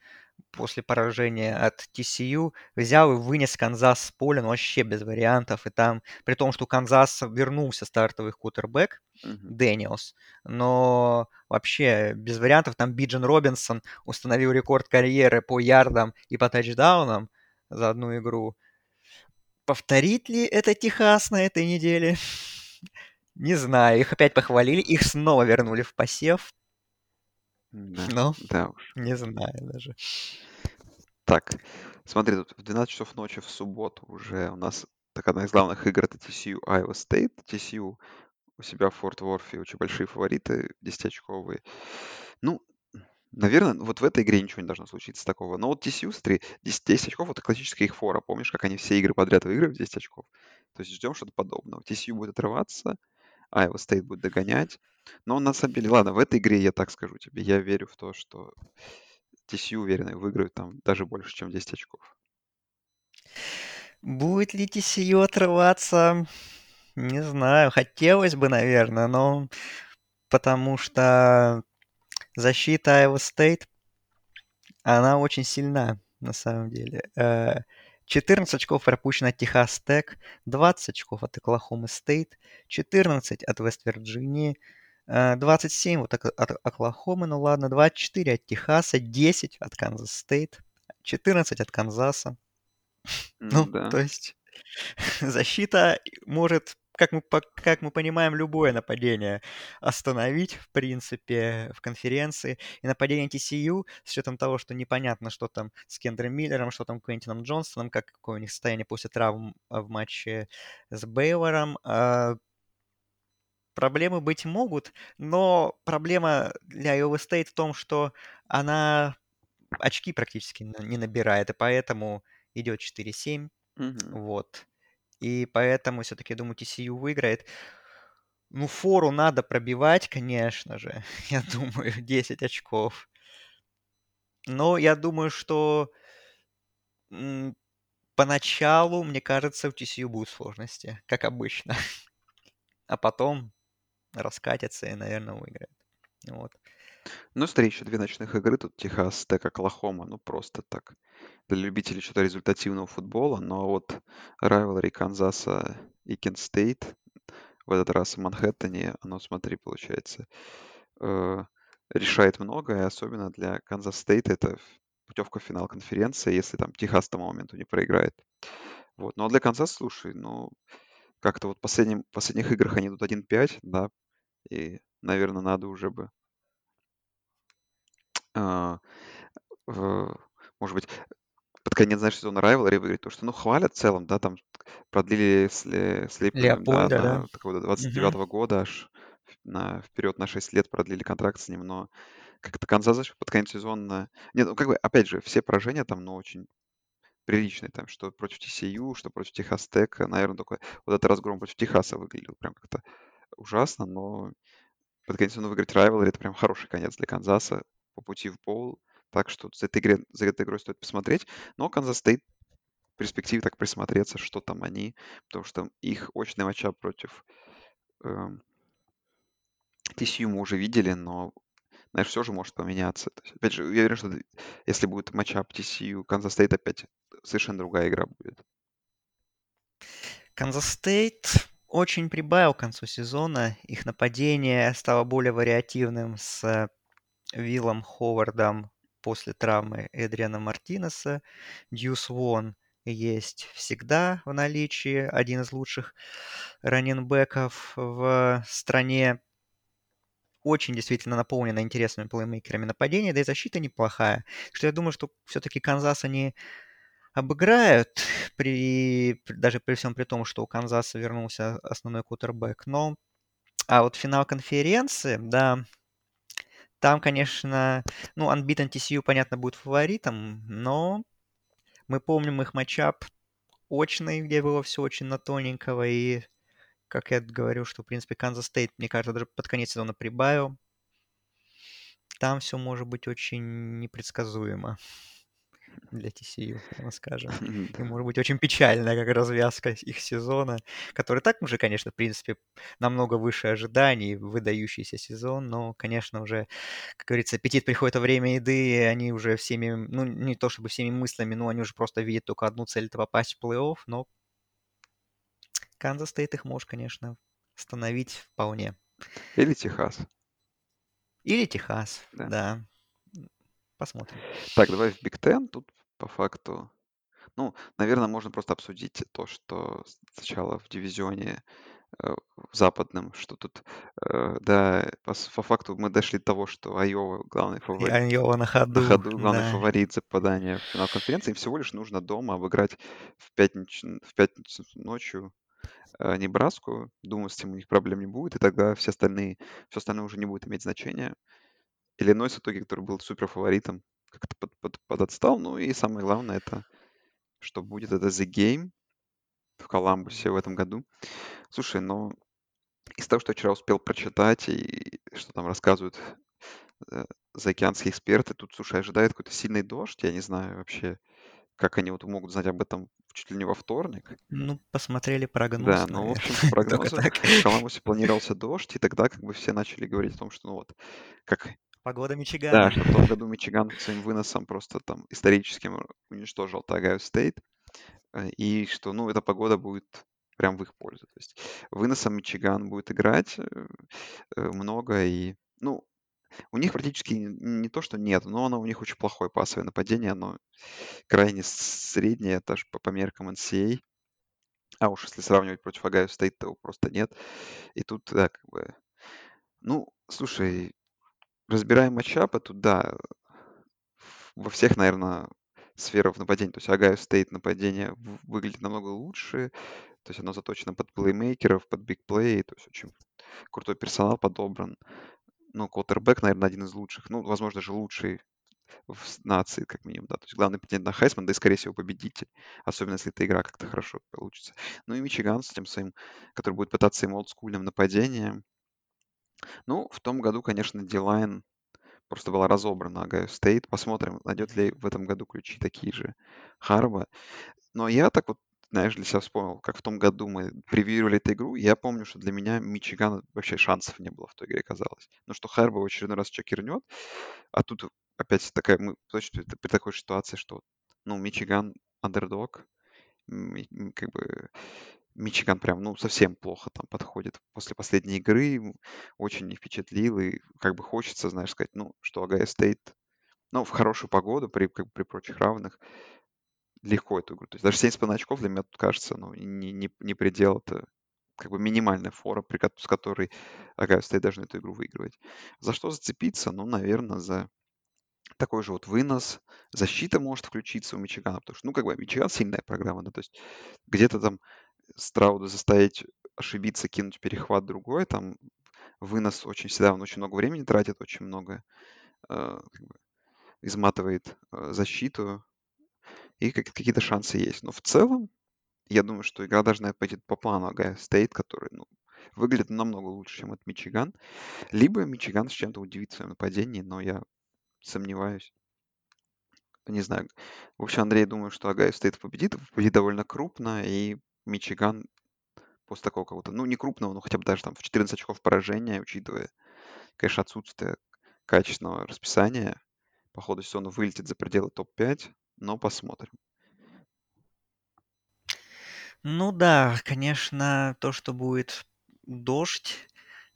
после поражения от TCU взял и вынес Канзас с поля, ну, вообще без вариантов. И там, при том, что у Канзаса вернулся стартовый кутербэк. Дэниелс, но вообще без вариантов там Биджин Робинсон установил рекорд карьеры по ярдам и по тачдаунам за одну игру. Повторит ли это Техас на этой неделе? Не знаю. Их опять похвалили, их снова вернули в посев. Да, Ну, да уж. не знаю даже. Так, смотри, тут в 12 часов ночи в субботу уже у нас так одна из главных игр это TCU Iowa State. TCU у себя в Форт Ворфе очень большие фавориты, 10-очковые. Ну, наверное, вот в этой игре ничего не должно случиться такого. Но вот TCU, смотри, 10, 10 очков это классическая их фора. Помнишь, как они все игры подряд выигрывают 10 очков? То есть ждем что-то подобного. TCU будет отрываться, Iowa State будет догонять. Но на самом деле, ладно, в этой игре я так скажу тебе, я верю в то, что TCU уверенно выиграют там даже больше, чем 10 очков. Будет ли TCU отрываться? Не знаю. Хотелось бы, наверное, но потому что защита Iowa State, она очень сильна, на самом деле. 14 э, очков пропущено от Техас Тек, 20 очков от Оклахомы Стейт, 14 от Вест Вирджинии, 27 вот от Оклахомы, ну ладно, 24 от Техаса, 10 от Канзас Стейт, 14 от Канзаса. Ну, да. то есть защита может, как мы, как мы понимаем, любое нападение остановить, в принципе, в конференции. И нападение TCU, с учетом того, что непонятно, что там с Кендре Миллером, что там Квентином Джонстоном, как, какое у них состояние после травм в матче с Бейвором, а, проблемы быть могут, но проблема для Iowa State в том, что она очки практически не набирает, и поэтому идет 4-7. Угу. Вот. И поэтому все-таки, я думаю, TCU выиграет. Ну, фору надо пробивать, конечно же. Я думаю, 10 очков. Но я думаю, что поначалу, мне кажется, у TCU будут сложности, как обычно. А потом раскатятся и, наверное, выиграют. Вот. Ну, смотри, еще две ночных игры. Тут Техас Тек, Оклахома. Ну, просто так. Для любителей что-то результативного футбола. Но вот rivalry Канзаса и Кент Стейт в этот раз в Манхэттене, оно, смотри, получается, э, решает многое, особенно для Канзас Стейт это путевка в финал конференции, если там Техас к тому моменту не проиграет. Вот. Ну а для Канзас, слушай, ну как-то вот в последнем, в последних играх они тут 1-5, да, и, наверное, надо уже бы, а, в- может быть, под конец, знаешь, сезона Rivalry выиграть, то, что, ну, хвалят в целом, да, там продлили Сле- Слейпера, да, Леопольда, да. на такого до Мгм. 29 года аж на, вперед на 6 лет продлили контракт с ним, но как-то Канзас знаешь, под конец сезона... Нет, ну, как бы, опять же, все поражения там, ну, очень приличные, там, что против TCU, что против Техас Тек, наверное, только вот этот разгром против Техаса выглядел прям как-то ужасно, но под конец сезона выиграть rivalry, это прям хороший конец для Канзаса по пути в боул, так что за этой, игре, за этой игрой стоит посмотреть, но Канзас стоит в перспективе так присмотреться, что там они, потому что их очный матчап против эм, TCU мы уже видели, но знаешь, все же может поменяться. То есть, опять же, я уверен, что если будет матчап TCU, Канзас Стейт опять совершенно другая игра будет. Канзас Стейт очень прибавил к концу сезона. Их нападение стало более вариативным с Виллом Ховардом после травмы Эдриана Мартинеса. Дьюс Вон есть всегда в наличии. Один из лучших раненбеков в стране. Очень действительно наполнена интересными плеймейкерами нападения, да и защита неплохая. Что я думаю, что все-таки Канзас они обыграют, при, даже при всем при том, что у Канзаса вернулся основной кутербэк. Но, а вот финал конференции, да, там, конечно, ну, Unbeaten TCU, понятно, будет фаворитом, но мы помним их матчап очный, где было все очень на тоненького, и, как я говорю, что, в принципе, Канзас Стейт, мне кажется, даже под конец сезона прибавил. Там все может быть очень непредсказуемо для TCU, прямо скажем. И может быть очень печальная как развязка их сезона, который так уже, конечно, в принципе, намного выше ожиданий, выдающийся сезон, но, конечно, уже, как говорится, аппетит приходит во время еды, и они уже всеми, ну, не то чтобы всеми мыслями, но они уже просто видят только одну цель — это попасть в плей-офф, но Канзас Стейт их может, конечно, остановить вполне. Или Техас. Или Техас, Да. да. Посмотрим. Так, давай в Биг Тен. Тут по факту, ну, наверное, можно просто обсудить то, что сначала в дивизионе э, в западном, что тут, э, да, по, по факту мы дошли до того, что Айова главный фаворит, Айова на ходу, на ходу главный да. фаворит за попадание в финал конференции. Им всего лишь нужно дома обыграть в пятницу, в пятницу ночью э, Небраску. Думаю, с этим у них проблем не будет, и тогда все остальные, все остальное уже не будет иметь значения. Иллинойс в итоге, который был супер фаворитом, как-то под, под, подотстал. Ну и самое главное, это что будет это The Game в Коламбусе в этом году. Слушай, ну из того, что я вчера успел прочитать и что там рассказывают э, заокеанские эксперты, тут, слушай, ожидает какой-то сильный дождь. Я не знаю вообще, как они вот могут знать об этом чуть ли не во вторник. Ну, посмотрели прогноз, Да, ну, в общем, по Только прогнозам так. в Коламбусе планировался дождь, и тогда как бы все начали говорить о том, что ну вот, как Погода Да, Мичигана. что в том году Мичиган своим выносом просто там историческим уничтожил Огайо Стейт, э, и что, ну, эта погода будет прям в их пользу. То есть выносом Мичиган будет играть э, э, много, и, ну, у них практически не, не то, что нет, но оно у них очень плохое пасовое нападение, оно крайне среднее, даже по, по меркам NCAA. А уж если сравнивать против Огайо Стейт, то его просто нет. И тут, да, как бы... Ну, слушай, разбираем матчапы, тут, да, во всех, наверное, сферах нападения. То есть Огайо Стейт нападение выглядит намного лучше. То есть оно заточено под плеймейкеров, под big play. То есть очень крутой персонал подобран. Ну, квотербек, наверное, один из лучших. Ну, возможно, даже лучший в нации, как минимум, да. То есть главный претендент на Хайсман, да и, скорее всего, победитель. Особенно, если эта игра как-то хорошо получится. Ну и Мичиган с тем своим, который будет пытаться им олдскульным нападением. Ну, в том году, конечно, D-line просто была разобрана Огайо Стейт. Посмотрим, найдет ли в этом году ключи такие же Харбо. Но я так вот, знаешь, для себя вспомнил, как в том году мы превьюировали эту игру. Я помню, что для меня Мичиган вообще шансов не было в той игре, казалось. Ну, что Харбо в очередной раз чокернет, а тут опять такая, мы точно при такой ситуации, что, ну, Мичиган андердог, как бы Мичиган прям, ну, совсем плохо там подходит после последней игры, очень не впечатлил, и как бы хочется, знаешь, сказать, ну, что Огайо Стейт, ну, в хорошую погоду, при, как бы, при прочих равных, легко эту игру. То есть даже 7,5 очков для меня тут кажется, ну, не, не, не предел, это как бы минимальная фора, при, с которой Огайо Стейт должен эту игру выигрывать. За что зацепиться? Ну, наверное, за такой же вот вынос, защита может включиться у Мичигана, потому что, ну, как бы Мичиган сильная программа, да, то есть где-то там Страуда заставить ошибиться, кинуть перехват другой, там вынос очень всегда, он очень много времени тратит, очень много э, как бы, изматывает э, защиту, и как, какие-то шансы есть. Но в целом, я думаю, что игра должна пойти по плану Агая Стейт, который ну, выглядит намного лучше, чем от Мичиган. Либо Мичиган с чем-то удивит в своем нападении, но я сомневаюсь. Не знаю. В общем, Андрей, думаю, что Огайо Стейт победит. Победит довольно крупно, и Мичиган после такого какого-то, ну, не крупного, но хотя бы даже там в 14 очков поражения, учитывая, конечно, отсутствие качественного расписания, по ходу сезона вылетит за пределы топ-5, но посмотрим. Ну да, конечно, то, что будет дождь,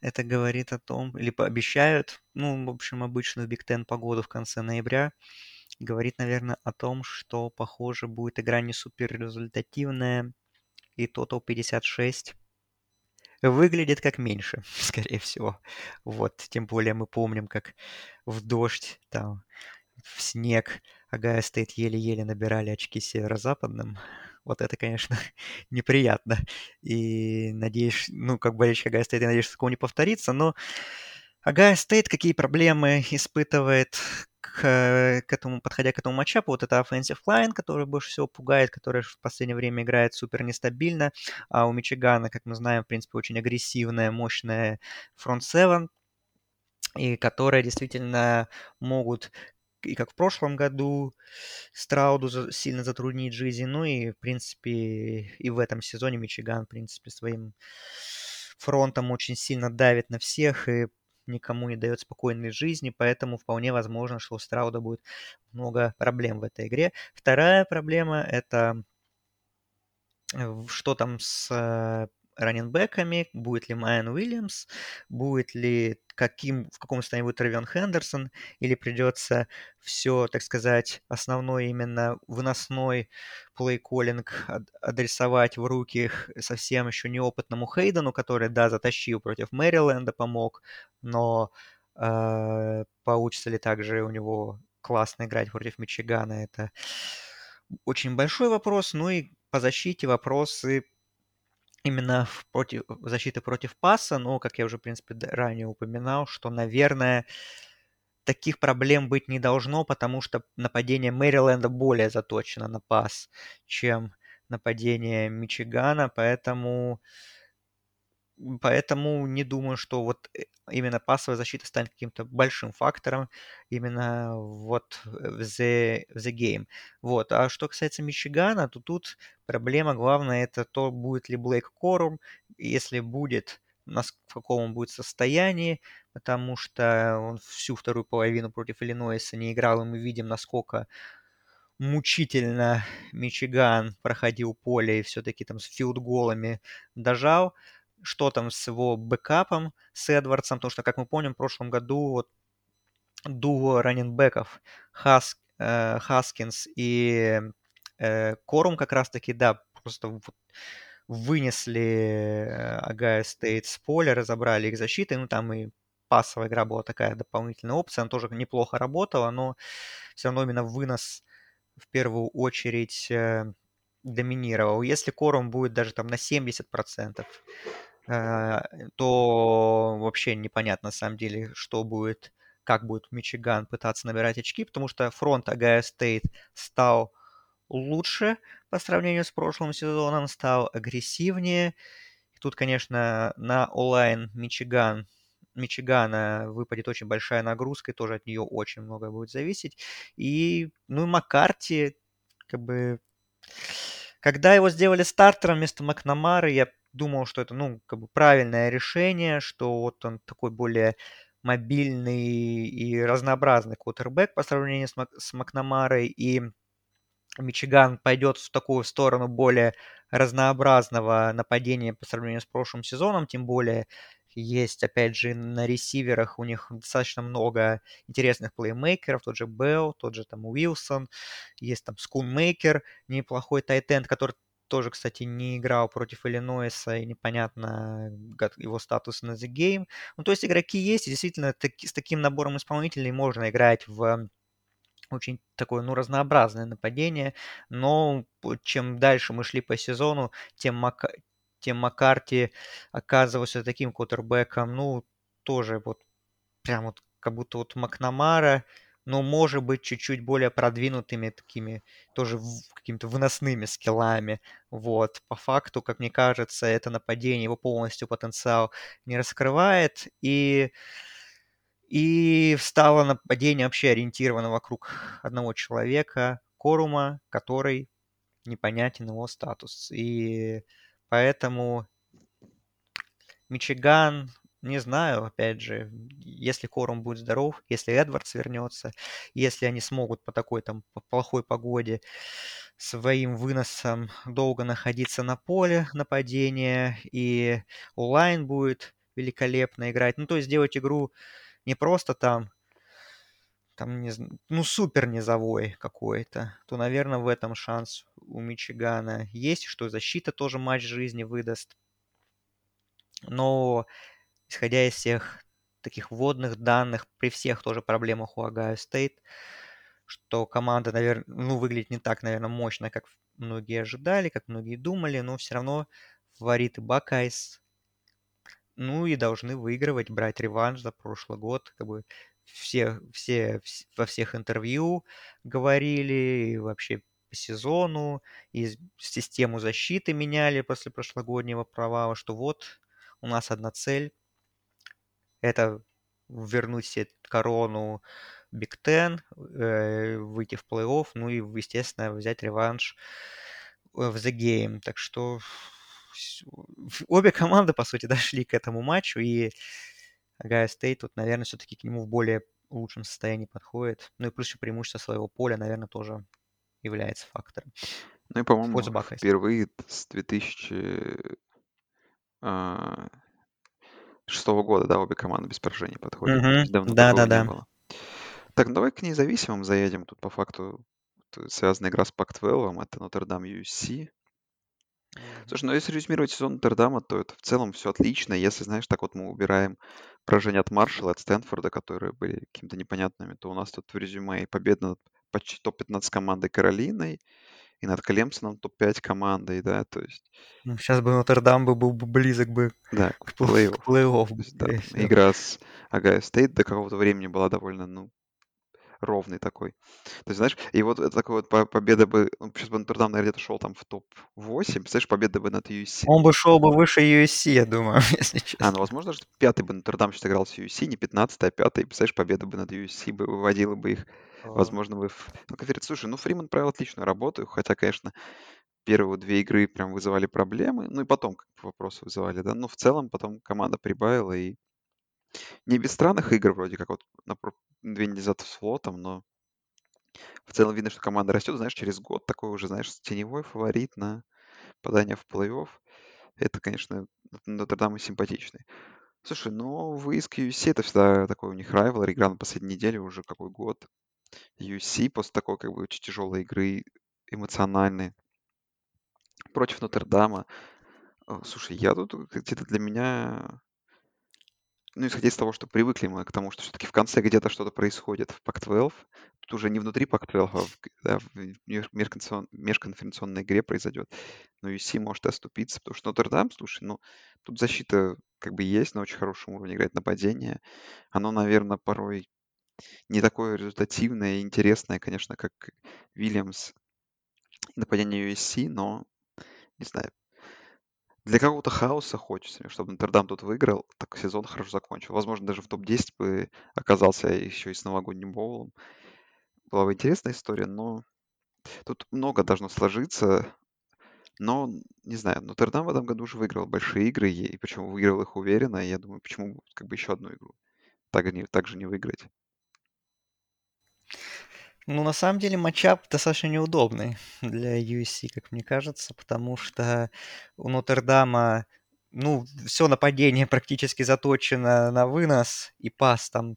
это говорит о том, или пообещают, ну, в общем, обычную Биг Тен погоду в конце ноября, говорит, наверное, о том, что, похоже, будет игра не супер результативная, и Total 56 выглядит как меньше, скорее всего. Вот, тем более мы помним, как в дождь, там, в снег Агая стоит еле-еле набирали очки северо-западным. Вот это, конечно, неприятно. И надеюсь, ну, как болельщик Агая стоит, я надеюсь, что такого не повторится, но Агая Стейт какие проблемы испытывает к, к этому, подходя к этому матчапу, вот это offensive line, который больше всего пугает, который в последнее время играет супер нестабильно, а у Мичигана, как мы знаем, в принципе, очень агрессивная, мощная фронт 7, и которые действительно могут и как в прошлом году Страуду сильно затруднить жизнь, ну и, в принципе, и в этом сезоне Мичиган, в принципе, своим фронтом очень сильно давит на всех, и никому не дает спокойной жизни, поэтому вполне возможно, что у Страуда будет много проблем в этой игре. Вторая проблема — это э, что там с э, раненбеками, будет ли Майан Уильямс, будет ли каким, в каком состоянии будет Равен Хендерсон, или придется все, так сказать, основной именно выносной плей-коллинг адресовать в руки совсем еще неопытному Хейдену, который, да, затащил против Мэриленда, помог, но э, получится ли также у него классно играть против Мичигана, это очень большой вопрос. Ну и по защите вопросы именно в против, защиты против паса, но, как я уже, в принципе, ранее упоминал, что, наверное, таких проблем быть не должно, потому что нападение Мэриленда более заточено на пас, чем нападение Мичигана, поэтому Поэтому не думаю, что вот э, именно пасовая защита станет каким-то большим фактором именно вот в the, в the game. Вот. А что касается Мичигана, то тут проблема главная это то, будет ли Блейк Корум, если будет, в каком он будет состоянии, потому что он всю вторую половину против Иллинойса не играл, и мы видим, насколько мучительно Мичиган проходил поле и все-таки там с филдголами дожал что там с его бэкапом, с Эдвардсом, потому что, как мы помним, в прошлом году вот дуо раннинбеков Хас, э, Хаскинс и э, Корум как раз-таки, да, просто вынесли э, Огайо Стейт с поля, разобрали их защитой, ну там и пасовая игра была такая дополнительная опция, она тоже неплохо работала, но все равно именно вынос в первую очередь э, доминировал. Если Корум будет даже там на 70%, Э, то вообще непонятно на самом деле, что будет как будет Мичиган пытаться набирать очки, потому что фронт Огайо Стейт стал лучше по сравнению с прошлым сезоном, стал агрессивнее. Тут, конечно, на O-line Мичиган Мичигана выпадет очень большая нагрузка, и тоже от нее очень много будет зависеть. И, ну, Маккарти, как бы, когда его сделали стартером вместо Макнамары, я думал, что это, ну, как бы правильное решение, что вот он такой более мобильный и разнообразный квотербек по сравнению с, Мак с Макнамарой, и Мичиган пойдет в такую сторону более разнообразного нападения по сравнению с прошлым сезоном, тем более есть, опять же, на ресиверах у них достаточно много интересных плеймейкеров, тот же Белл, тот же там Уилсон, есть там Скунмейкер, неплохой тайтенд, который тоже, кстати, не играл против Иллинойса, и непонятно его статус на The Game. Ну, то есть игроки есть, и действительно таки, с таким набором исполнителей можно играть в очень такое, ну, разнообразное нападение, но чем дальше мы шли по сезону, тем, Мак... тем Маккарти оказывался таким квотербеком, ну, тоже вот прям вот как будто вот Макнамара, но может быть чуть-чуть более продвинутыми такими тоже какими-то выносными скиллами. Вот. По факту, как мне кажется, это нападение его полностью потенциал не раскрывает. И и стало нападение вообще ориентировано вокруг одного человека, Корума, который непонятен его статус. И поэтому Мичиган не знаю, опять же, если Корум будет здоров, если Эдвардс вернется, если они смогут по такой там плохой погоде своим выносом долго находиться на поле нападения, и онлайн будет великолепно играть. Ну, то есть сделать игру не просто там, там не, ну, супер низовой какой-то, то, наверное, в этом шанс у Мичигана есть, что защита тоже матч жизни выдаст. Но исходя из всех таких вводных данных, при всех тоже проблемах у Огайо Стейт, что команда, наверное, ну, выглядит не так, наверное, мощно, как многие ожидали, как многие думали, но все равно фавориты Buckeyes, ну и должны выигрывать, брать реванш за прошлый год, как бы все, все, во всех интервью говорили, и вообще по сезону, и систему защиты меняли после прошлогоднего провала, что вот у нас одна цель это вернуть себе корону Биг Ten, э, выйти в плей-офф, ну и, естественно, взять реванш э, в The Game. Так что обе команды, по сути, дошли к этому матчу, Огайо Стейт тут, наверное, все-таки к нему в более лучшем состоянии подходит. Ну и плюс еще преимущество своего поля, наверное, тоже является фактором. Ну и, по-моему, впервые с 2000 шестого года, да, обе команды без поражений подходят. Угу. Давно Да, да, да. было. Так, ну давай к независимым заедем. Тут по факту связана игра с Пак-12, это Нотр-Дам USC. Слушай, ну если резюмировать сезон Нотр-Дама, то это в целом все отлично. Если, знаешь, так вот мы убираем поражение от Маршалла, от Стэнфорда, которые были какими-то непонятными, то у нас тут в резюме и победа над почти топ-15 командой Каролиной, и над Клемсоном топ-5 командой, да, то есть... Ну, сейчас бы Нотр-Дам бы был бы близок бы Да, к, к пл- плей-офф. есть, да, игра с Огайо Стейт до какого-то времени была довольно, ну, ровный такой. То есть, знаешь, и вот такой вот по- победа бы, сейчас бы Нотр-Дам, наверное, где-то шел там в топ-8, представляешь, победа бы над USC. Он бы шел бы выше USC, я думаю, если А, честно. ну, возможно, что пятый бы Нотр-Дам сейчас играл с USC, не 15 а пятый, представляешь, победа бы над USC бы выводила бы их, возможно, бы в ну, конференции. Слушай, ну, Фриман провел отличную работу, хотя, конечно, первые две игры прям вызывали проблемы, ну и потом как бы вопросы вызывали, да, но в целом потом команда прибавила и не без странных игр вроде как вот на две недели назад с флотом, но в целом видно, что команда растет, знаешь, через год такой уже, знаешь, теневой фаворит на попадание в плей-офф. Это, конечно, Нотр-Дам симпатичный. Слушай, ну выезд к USC это всегда такой у них райвел, игра на последней неделе уже какой год. USC после такой как бы очень тяжелой игры, эмоциональной, против Нотр-Дама. Э, Слушай, я тут где-то для меня, ну, исходя из того, что привыкли мы к тому, что все-таки в конце где-то что-то происходит в Пак-12, тут уже не внутри Пак-12, а в, да, в меж- межконференцион- межконференционной игре произойдет. Но UC может оступиться, потому что Нотр-Дам, слушай, ну, тут защита как бы есть на очень хорошем уровне, играет нападение. Оно, наверное, порой не такое результативное и интересное, конечно, как Вильямс нападение USC, но, не знаю, для какого-то хаоса хочется, чтобы Нотр-Дам тут выиграл, так сезон хорошо закончил. Возможно, даже в топ-10 бы оказался еще и с новогодним боулом. Была бы интересная история, но тут много должно сложиться. Но, не знаю, Нотр-Дам в этом году уже выиграл большие игры, и причем выиграл их уверенно. Я думаю, почему как бы еще одну игру так, не, так же не выиграть. Ну, на самом деле, матчап достаточно неудобный для USC, как мне кажется, потому что у Нотр-Дама, ну, все нападение практически заточено на вынос, и пас там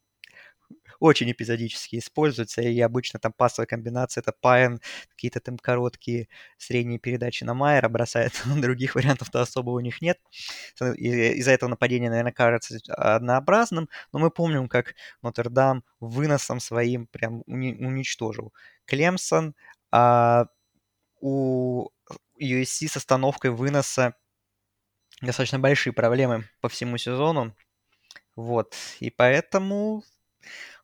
очень эпизодически используется, и обычно там пасовая комбинация это Пайн, какие-то там короткие средние передачи на Майера бросает, других вариантов-то особо у них нет. Из-за этого нападение, наверное, кажется однообразным, но мы помним, как Нотр-Дам выносом своим прям уничтожил Клемсон, а у USC с остановкой выноса достаточно большие проблемы по всему сезону. Вот. И поэтому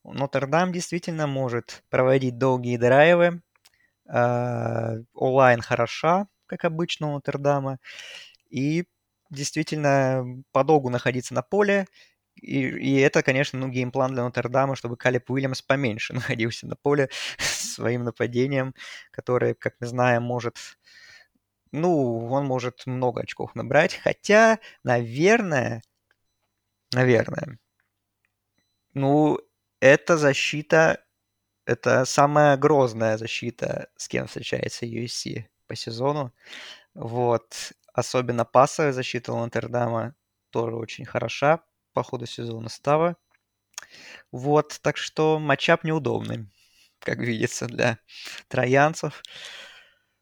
Нотр-Дам действительно может проводить долгие драйвы. А, онлайн хороша, как обычно у Нотр-Дама. И действительно подолгу находиться на поле. И, и это, конечно, ну, геймплан для Нотр-Дама, чтобы Калип Уильямс поменьше находился на поле своим нападением, которое, как мы знаем, может ну, он может много очков набрать. Хотя, наверное, наверное, ну, эта защита, это самая грозная защита, с кем встречается USC по сезону. Вот. Особенно пасовая защита Лантердама тоже очень хороша по ходу сезона става. Вот, так что матчап неудобный, как видится, для троянцев.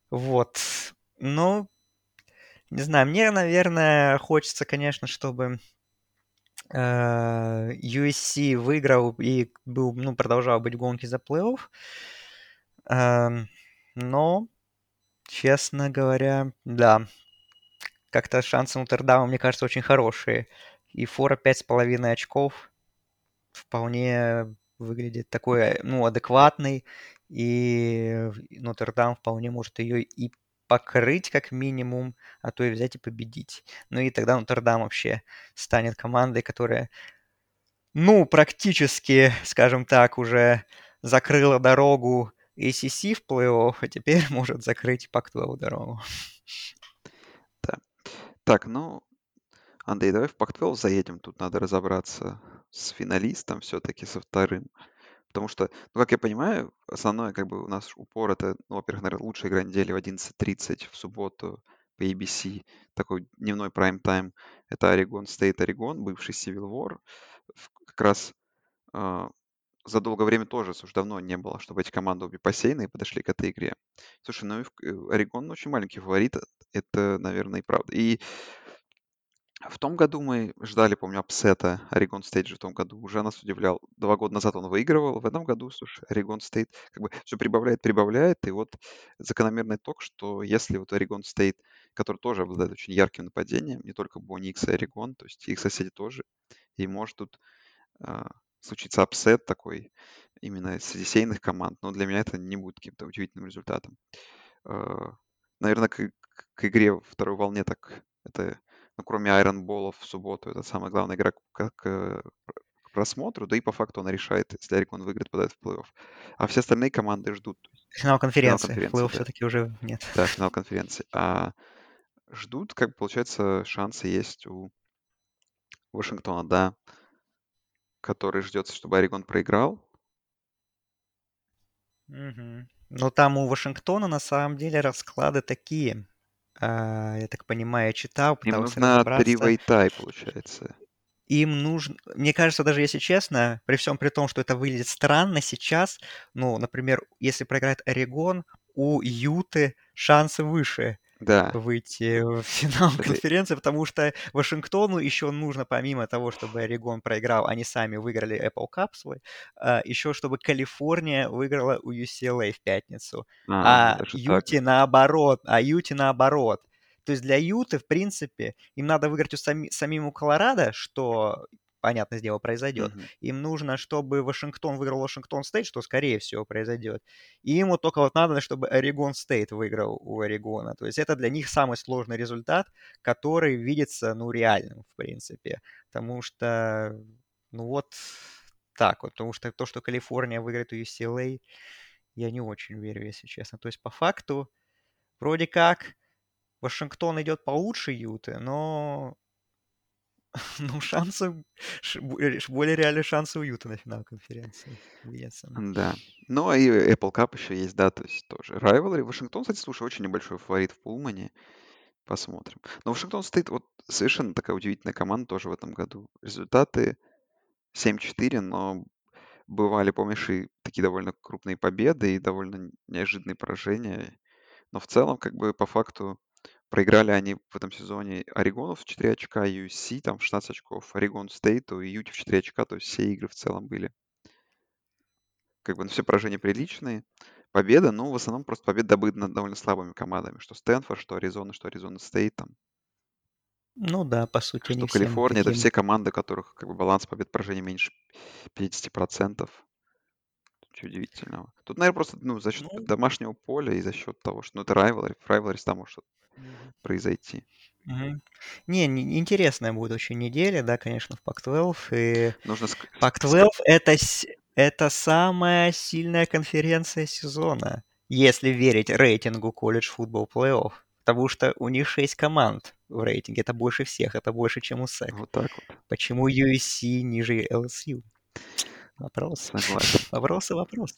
Вот. Ну, не знаю, мне, наверное, хочется, конечно, чтобы USC э, выиграл и был, ну, продолжал быть в гонке за плей-офф. Эм, но, честно говоря, да, как-то шансы Нотр-Дама, мне кажется, очень хорошие. И фора 5,5 очков вполне выглядит такой, ну, адекватный. И Нотр-Дам вполне может ее и покрыть как минимум, а то и взять и победить. Ну и тогда Нотр-Дам вообще станет командой, которая, ну, практически, скажем так, уже закрыла дорогу ACC в плей-офф, а теперь может закрыть Пак-12 дорогу. Да. Так, ну, Андрей, давай в Пак-12 заедем. Тут надо разобраться с финалистом все-таки, со вторым. Потому что, ну, как я понимаю, основное, как бы, у нас упор это, ну, во-первых, наверное, лучшая игра недели в 11.30 в субботу по ABC, такой дневной прайм-тайм. Это Орегон Стейт Орегон, бывший Civil War. Как раз э, за долгое время тоже, слушай, давно не было, чтобы эти команды обе посеянные подошли к этой игре. Слушай, ну, э, Орегон очень маленький фаворит, это, наверное, и правда. И в том году мы ждали, помню, upset а Орегон Стейт в том году. Уже нас удивлял. Два года назад он выигрывал. В этом году, слушай, Орегон Стейт как бы все прибавляет, прибавляет. И вот закономерный ток, что если вот Орегон Стейт, который тоже обладает очень ярким нападением, не только Бо Никс и Орегон, то есть их соседи тоже, и может тут а, случиться upset такой именно среди сеяных команд. Но для меня это не будет каким-то удивительным результатом. А, наверное, к, к игре второй волне так это ну, кроме Iron Bowl в субботу, это самая главная игра к, к просмотру, да и по факту она решает, если Орегон выиграет, попадает в плей-офф. А все остальные команды ждут. Финал конференции. Финал конференции плей-офф да. все-таки уже нет. Да, финал конференции. А ждут, как получается, шансы есть у Вашингтона, да, который ждется, чтобы Орегон проиграл. Угу. Но там у Вашингтона на самом деле расклады такие. А, я так понимаю, я читал, Им пытался нужна разобраться. три получается. Им нужно, мне кажется, даже если честно, при всем при том, что это выглядит странно сейчас, ну, например, если проиграет Орегон, у Юты шансы выше Да. выйти в финал конференции, потому что Вашингтону еще нужно, помимо того, чтобы Орегон проиграл, они сами выиграли Apple Cup свой, а, еще чтобы Калифорния выиграла у UCLA в пятницу. А, А даже так. Наоборот, а Юте наоборот. То есть для Юты, в принципе, им надо выиграть у сами, самим у Колорадо, что понятное дело, произойдет. Мгм. Им нужно, чтобы Вашингтон выиграл Вашингтон Стейт, что, скорее всего, произойдет. И им вот только вот надо, чтобы Орегон Стейт выиграл у Орегона. То есть это для них самый сложный результат, который видится, ну, реальным, в принципе. Потому что, ну вот так вот. Потому что то, что Калифорния выиграет у UCLA, я не очень верю, если честно. То есть по факту, вроде как, Вашингтон идет получше Юты, но ну, шансы, э, более реальные шансы у Юта на финал конференции. Да. Ну, и Apple Cup еще есть, да, то есть тоже. Rivalry. Вашингтон, кстати, слушай, очень небольшой фаворит в Пулмане. Посмотрим. Но Вашингтон стоит вот совершенно такая удивительная команда тоже в этом году. Результаты 7-4, но бывали, помнишь, и такие довольно крупные победы и довольно неожиданные поражения. Но в целом, как бы по факту, проиграли они в этом сезоне Орегону в 4 очка, USC там в 16 очков, Орегон Стейту и Юте в 4 очка, то есть все игры в целом были. Как бы ну, все поражения приличные. Победа, ну, в основном просто победа добыта над довольно слабыми командами. Что Стэнфорд, что Аризона, что Аризона Стейт там. Ну да, по сути, Что Калифорния, это таким... все команды, у которых как бы баланс побед поражений меньше 50%. Ничего удивительного. Тут, наверное, просто ну, за счет Ну, домашнего поля и за счет того, что ну, это rivalry, в там может мгм. произойти. Мгм. Не, не- интересная будет очень неделя, да, конечно, в Пак-12. И Нужно ск- ск- Пак-12 это, с- это самая сильная конференция сезона, если верить рейтингу колледж футбол плей-офф. Потому что у них 6 команд в рейтинге. Это больше всех, это больше, чем у SEC. вот так вот. Почему USC ниже LSU? Вопрос. Согласен. Вопросы, вопросы.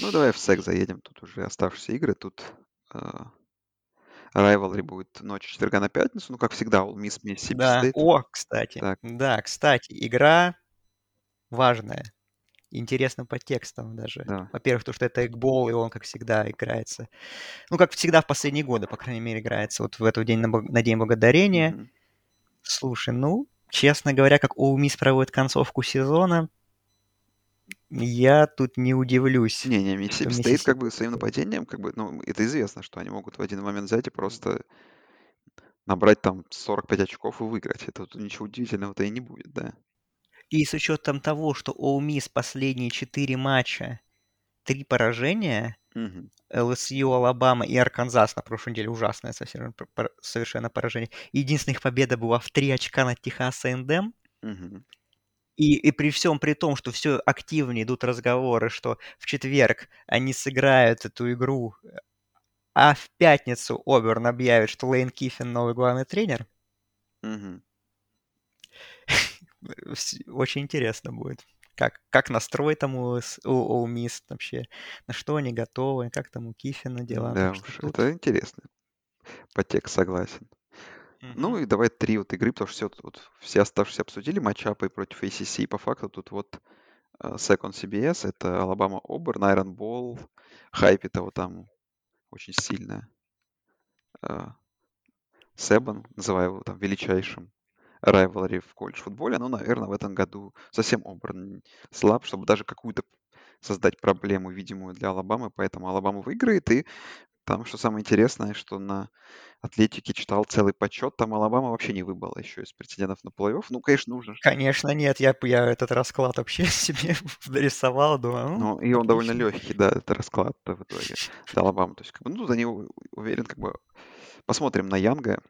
Ну, давай в сек заедем. Тут уже оставшиеся игры. Тут э, rivalry будет ночь четверга на пятницу. Ну, как всегда, All Miss Mississippi Да. State. О, кстати. Так. Да, кстати, игра важная. Интересно по текстам даже. Да. Во-первых, то, что это экбол, и он, как всегда, играется. Ну, как всегда в последние годы, по крайней мере, играется вот в этот день на, на День Благодарения. Мгм. Слушай, ну, честно говоря, как All Miss проводит концовку сезона, я тут не удивлюсь. Не-не, что Миссисипи Стейт Миссисипи... как бы своим нападением, как бы, ну, это известно, что они могут в один момент взять и просто набрать там 45 очков и выиграть. Это тут ничего удивительного-то и не будет, да. И с учетом того, что Ole Miss последние четыре матча, три поражения, Мгм. LSU, Алабама и Арканзас на прошлой неделе ужасное совсем, совершенно поражение. Единственная их победа была в три очка над Техас A&M. Мгм. И, и при всем при том, что все активнее идут разговоры, что в четверг они сыграют эту игру, а в пятницу Оберн объявит, что Лейн Киффин новый главный тренер. Вс- очень интересно будет. Как, как настрой там у, у Miss вообще, на что они готовы, как там у Киффина дела. Да уж, это интересно. Подтекст согласен. Ну и давай три вот игры, потому что все, вот, все оставшиеся обсудили matchup ы против ACC. По факту тут вот э, SEC on CBS, это Алабама Оберн, Iron Bowl, хайп этого там очень сильно. Себан, называю его там величайшим rivalry в колледж-футболе, но, наверное, в этом году совсем Оберн слаб, чтобы даже какую-то создать проблему видимую для Алабамы, поэтому Алабама выиграет, и там, что самое интересное, что на Атлетике читал целый подсчет, там Алабама вообще не выбыла еще из претендентов на плей-офф. Ну, конечно, нужно. Конечно, нет, я, я этот расклад вообще себе нарисовал, думаю, ну, Ну, и он довольно легкий, да, это расклад в итоге для Алабамы. То есть, как бы, ну, за него уверен, как бы, посмотрим на Янга.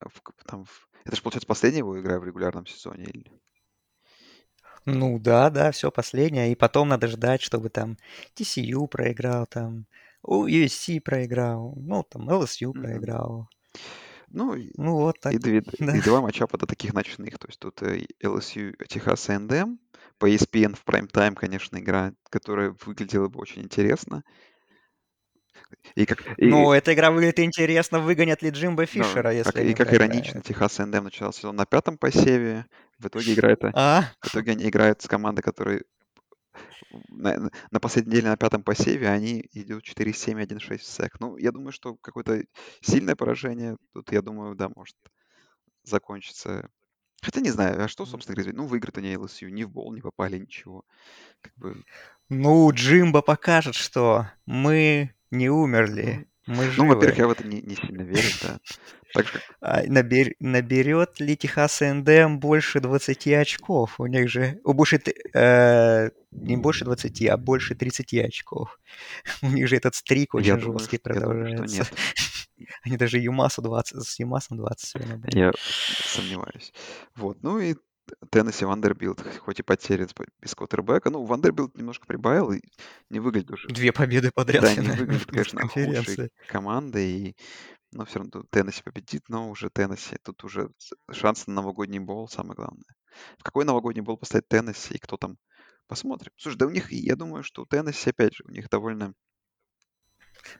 В- там, в- это же, получается, последняя его игра в регулярном сезоне. или- Ну да, да, все последнее. И потом надо ждать, чтобы там TCU проиграл, там USC проиграл, ну там LSU Мгм. проиграл. Ну, и, Ну вот так, и, две- да. и два матчапа до таких ночных. То есть тут э, LSU, Техас A&M. По ESPN в прайм-тайм, конечно, игра, которая выглядела бы очень интересно. И как, и, Ну, эта игра выглядит интересно, выгонят ли Джимбо ну, Фишера, как, если и они как иронично, проиграют. Техас A&M начал сезон на пятом посеве. В итоге играет, А? в итоге они играют с командой, которая на, на последней неделе на пятом посеве, они идут 4-7, 1-6 в сек. Ну, я думаю, что какое-то сильное поражение тут, я думаю, да, может закончиться. Хотя не знаю, а что, собственно говоря, ну, выиграют они LSU, ни в бол не попали, ничего. Как бы, Ну, Джимбо покажет, что мы не ну, умерли, мы ну, во-первых, живы. я в это не, не сильно верю, да. Так же. А набер... Наберет ли Техас НДМ больше 20 очков? У них же... У больше... Э, не больше 20, а больше 30 очков. У них же этот стрик очень я жесткий думаю, продолжается. Я думаю. Они даже Юмасу 20, с Юмасом 20 сегодня. Я сомневаюсь. Вот. Ну и Теннесси Вандербилд, хоть и потерян без квотербека. Ну, Вандербилд немножко прибавил и не выглядит уже... Две победы подряд. Да, не выглядит, конечно, худшей командой. И, но все равно Теннесси победит, но уже Теннесси. Тут уже шанс на новогодний бол самое главное. В какой новогодний бол поставить Теннесси и кто там? Посмотрим. Слушай, да у них, я думаю, что у Теннесси, опять же, у них довольно...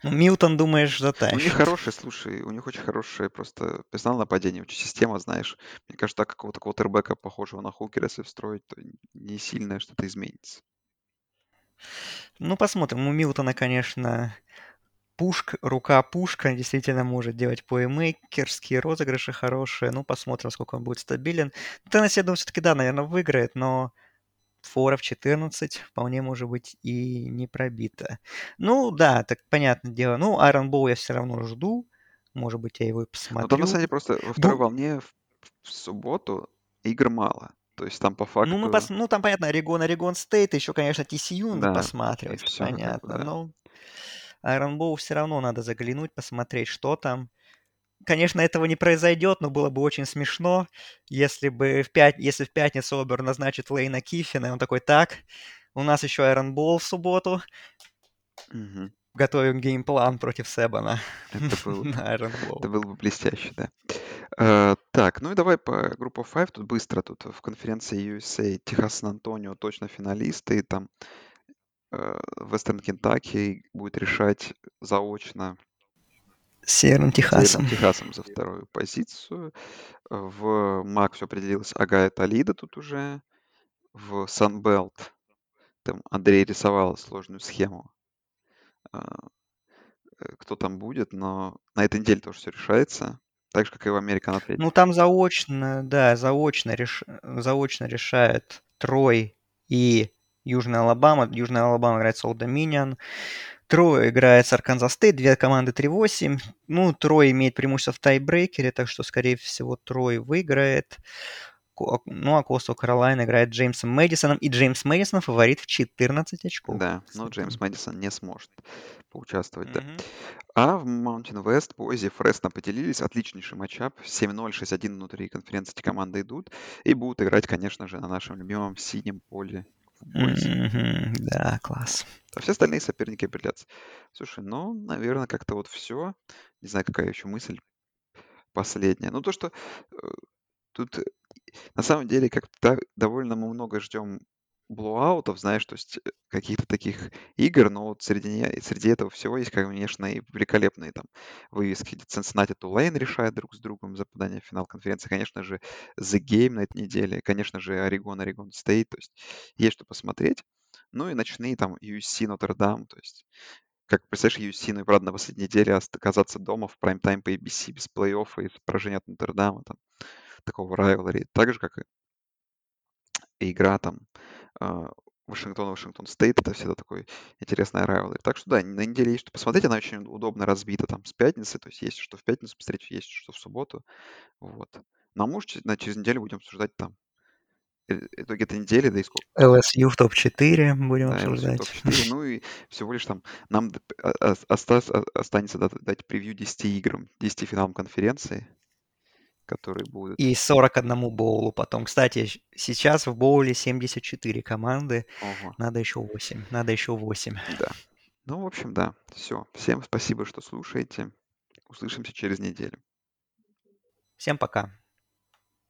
Ну, Милтон, думаешь, У них затащит. хорошие, слушай, у них очень хорошее просто персонал нападение, очень система, знаешь. Мне кажется, так какого-то квотербека, похожего на Хукера, если встроить, то не сильно что-то изменится. Ну, посмотрим. У Милтона, конечно, пушка, рука пушка, действительно может делать плеймейкерские розыгрыши хорошие. Ну, посмотрим, сколько он будет стабилен. Теннесси, я думаю, все-таки, да, наверное, выиграет, но форов 14 вполне может быть и не пробито. Ну, да, так понятное дело. Ну, Айрон Боу я все равно жду. Может быть, я его и Но там, на посмотрю. самом деле, просто во второй Бу- волне в, в субботу игр мало. То есть там по факту... Ну, мы пос... ну, там, понятно, Орегон, Орегон Стейт, еще, конечно, TCU надо Да, посматривать, все, бы, понятно. да. Но Айрон Боу все равно надо заглянуть, посмотреть, что там. Конечно, этого не произойдет, но было бы очень смешно, если бы в, пят... если в пятницу Оберн назначит Лейна Киффина, и он такой, так, у нас еще Iron Bowl в субботу, Мгм. готовим game plan против Себана Это было, бы- на Iron это было бы блестяще, да. Э, так, ну и давай по группе 5, тут быстро, тут в конференции USA Техас Сан-Антонио точно финалисты, и там Вестерн Кентаки будет решать заочно Северным с Северным Техасом. Техасом за вторую позицию. В МАК все определилось Агая Талида тут уже. В Санбелт там Андрей рисовал сложную схему, а, э, кто там будет, но на этой неделе тоже все решается. Так же, как и в Athletic. Ну, там заочно, да, заочно, реш... заочно решает Трой и Южная Алабама. Южная Алабама играет с Old Dominion. Трой играет с Арканзас Стейт, две команды 3-8. Ну, Трой имеет преимущество в тайбрейкере, так что, скорее всего, Трой выиграет. Ко- Ну, а Coastal Carolina играет Джеймсом Мэдисоном, и Джеймс Мэдисон фаворит в 14 очков. Да, но. Джеймс Мэдисон не сможет поучаствовать, да. Мгм. А в Mountain West Бойзи Фресно поделились. Отличнейший matchup. 7-0, 6-1 внутри конференции эти команды идут. И будут играть, конечно же, на нашем любимом синем поле Да, класс. А все остальные соперники определятся. Слушай, ну, наверное, как-то вот все. Не знаю, какая еще мысль последняя. Ну, то, что э, тут э, на самом деле как-то довольно мы много ждем блоуаутов, знаешь, то есть э, каких-то таких игр, но вот среди, среди этого всего есть, конечно, и великолепные там вывески, где Cincinnati Tulane решает друг с другом за попадание в финал конференции, конечно же, The Game на этой неделе, конечно же, Орегон, Орегон Стейт, то есть есть что посмотреть. Ну и ночные там USC, Нотр-Дам, то есть как представляешь, USC, ну и правда на последней неделе оказаться дома в прайм-тайм по ABC без плей-оффа и поражения от Нотр-Дама, там, такого rivalry, так же, как и игра там а, Вашингтон, Вашингтон Стейт, это всегда такой интересный rivalry. Так что да, на неделе есть что посмотреть, она очень удобно разбита там с пятницы, то есть есть что в пятницу посмотреть, есть что в субботу, вот. Ну а может, че- на- через неделю будем обсуждать там э, итоги этой недели, да и сколько, LSU в топ-4 будем да, обсуждать. топ-4, ну и всего лишь там нам а- останется дать, дать превью 10 играм, 10 финалам конференции, которые будут. И 41 боулу потом. Кстати, сейчас в боуле 74 команды. Ого, Надо еще 8. Надо еще 8. да. Ну, в общем, да. Все. Всем спасибо, что слушаете. Услышимся через неделю. Всем пока.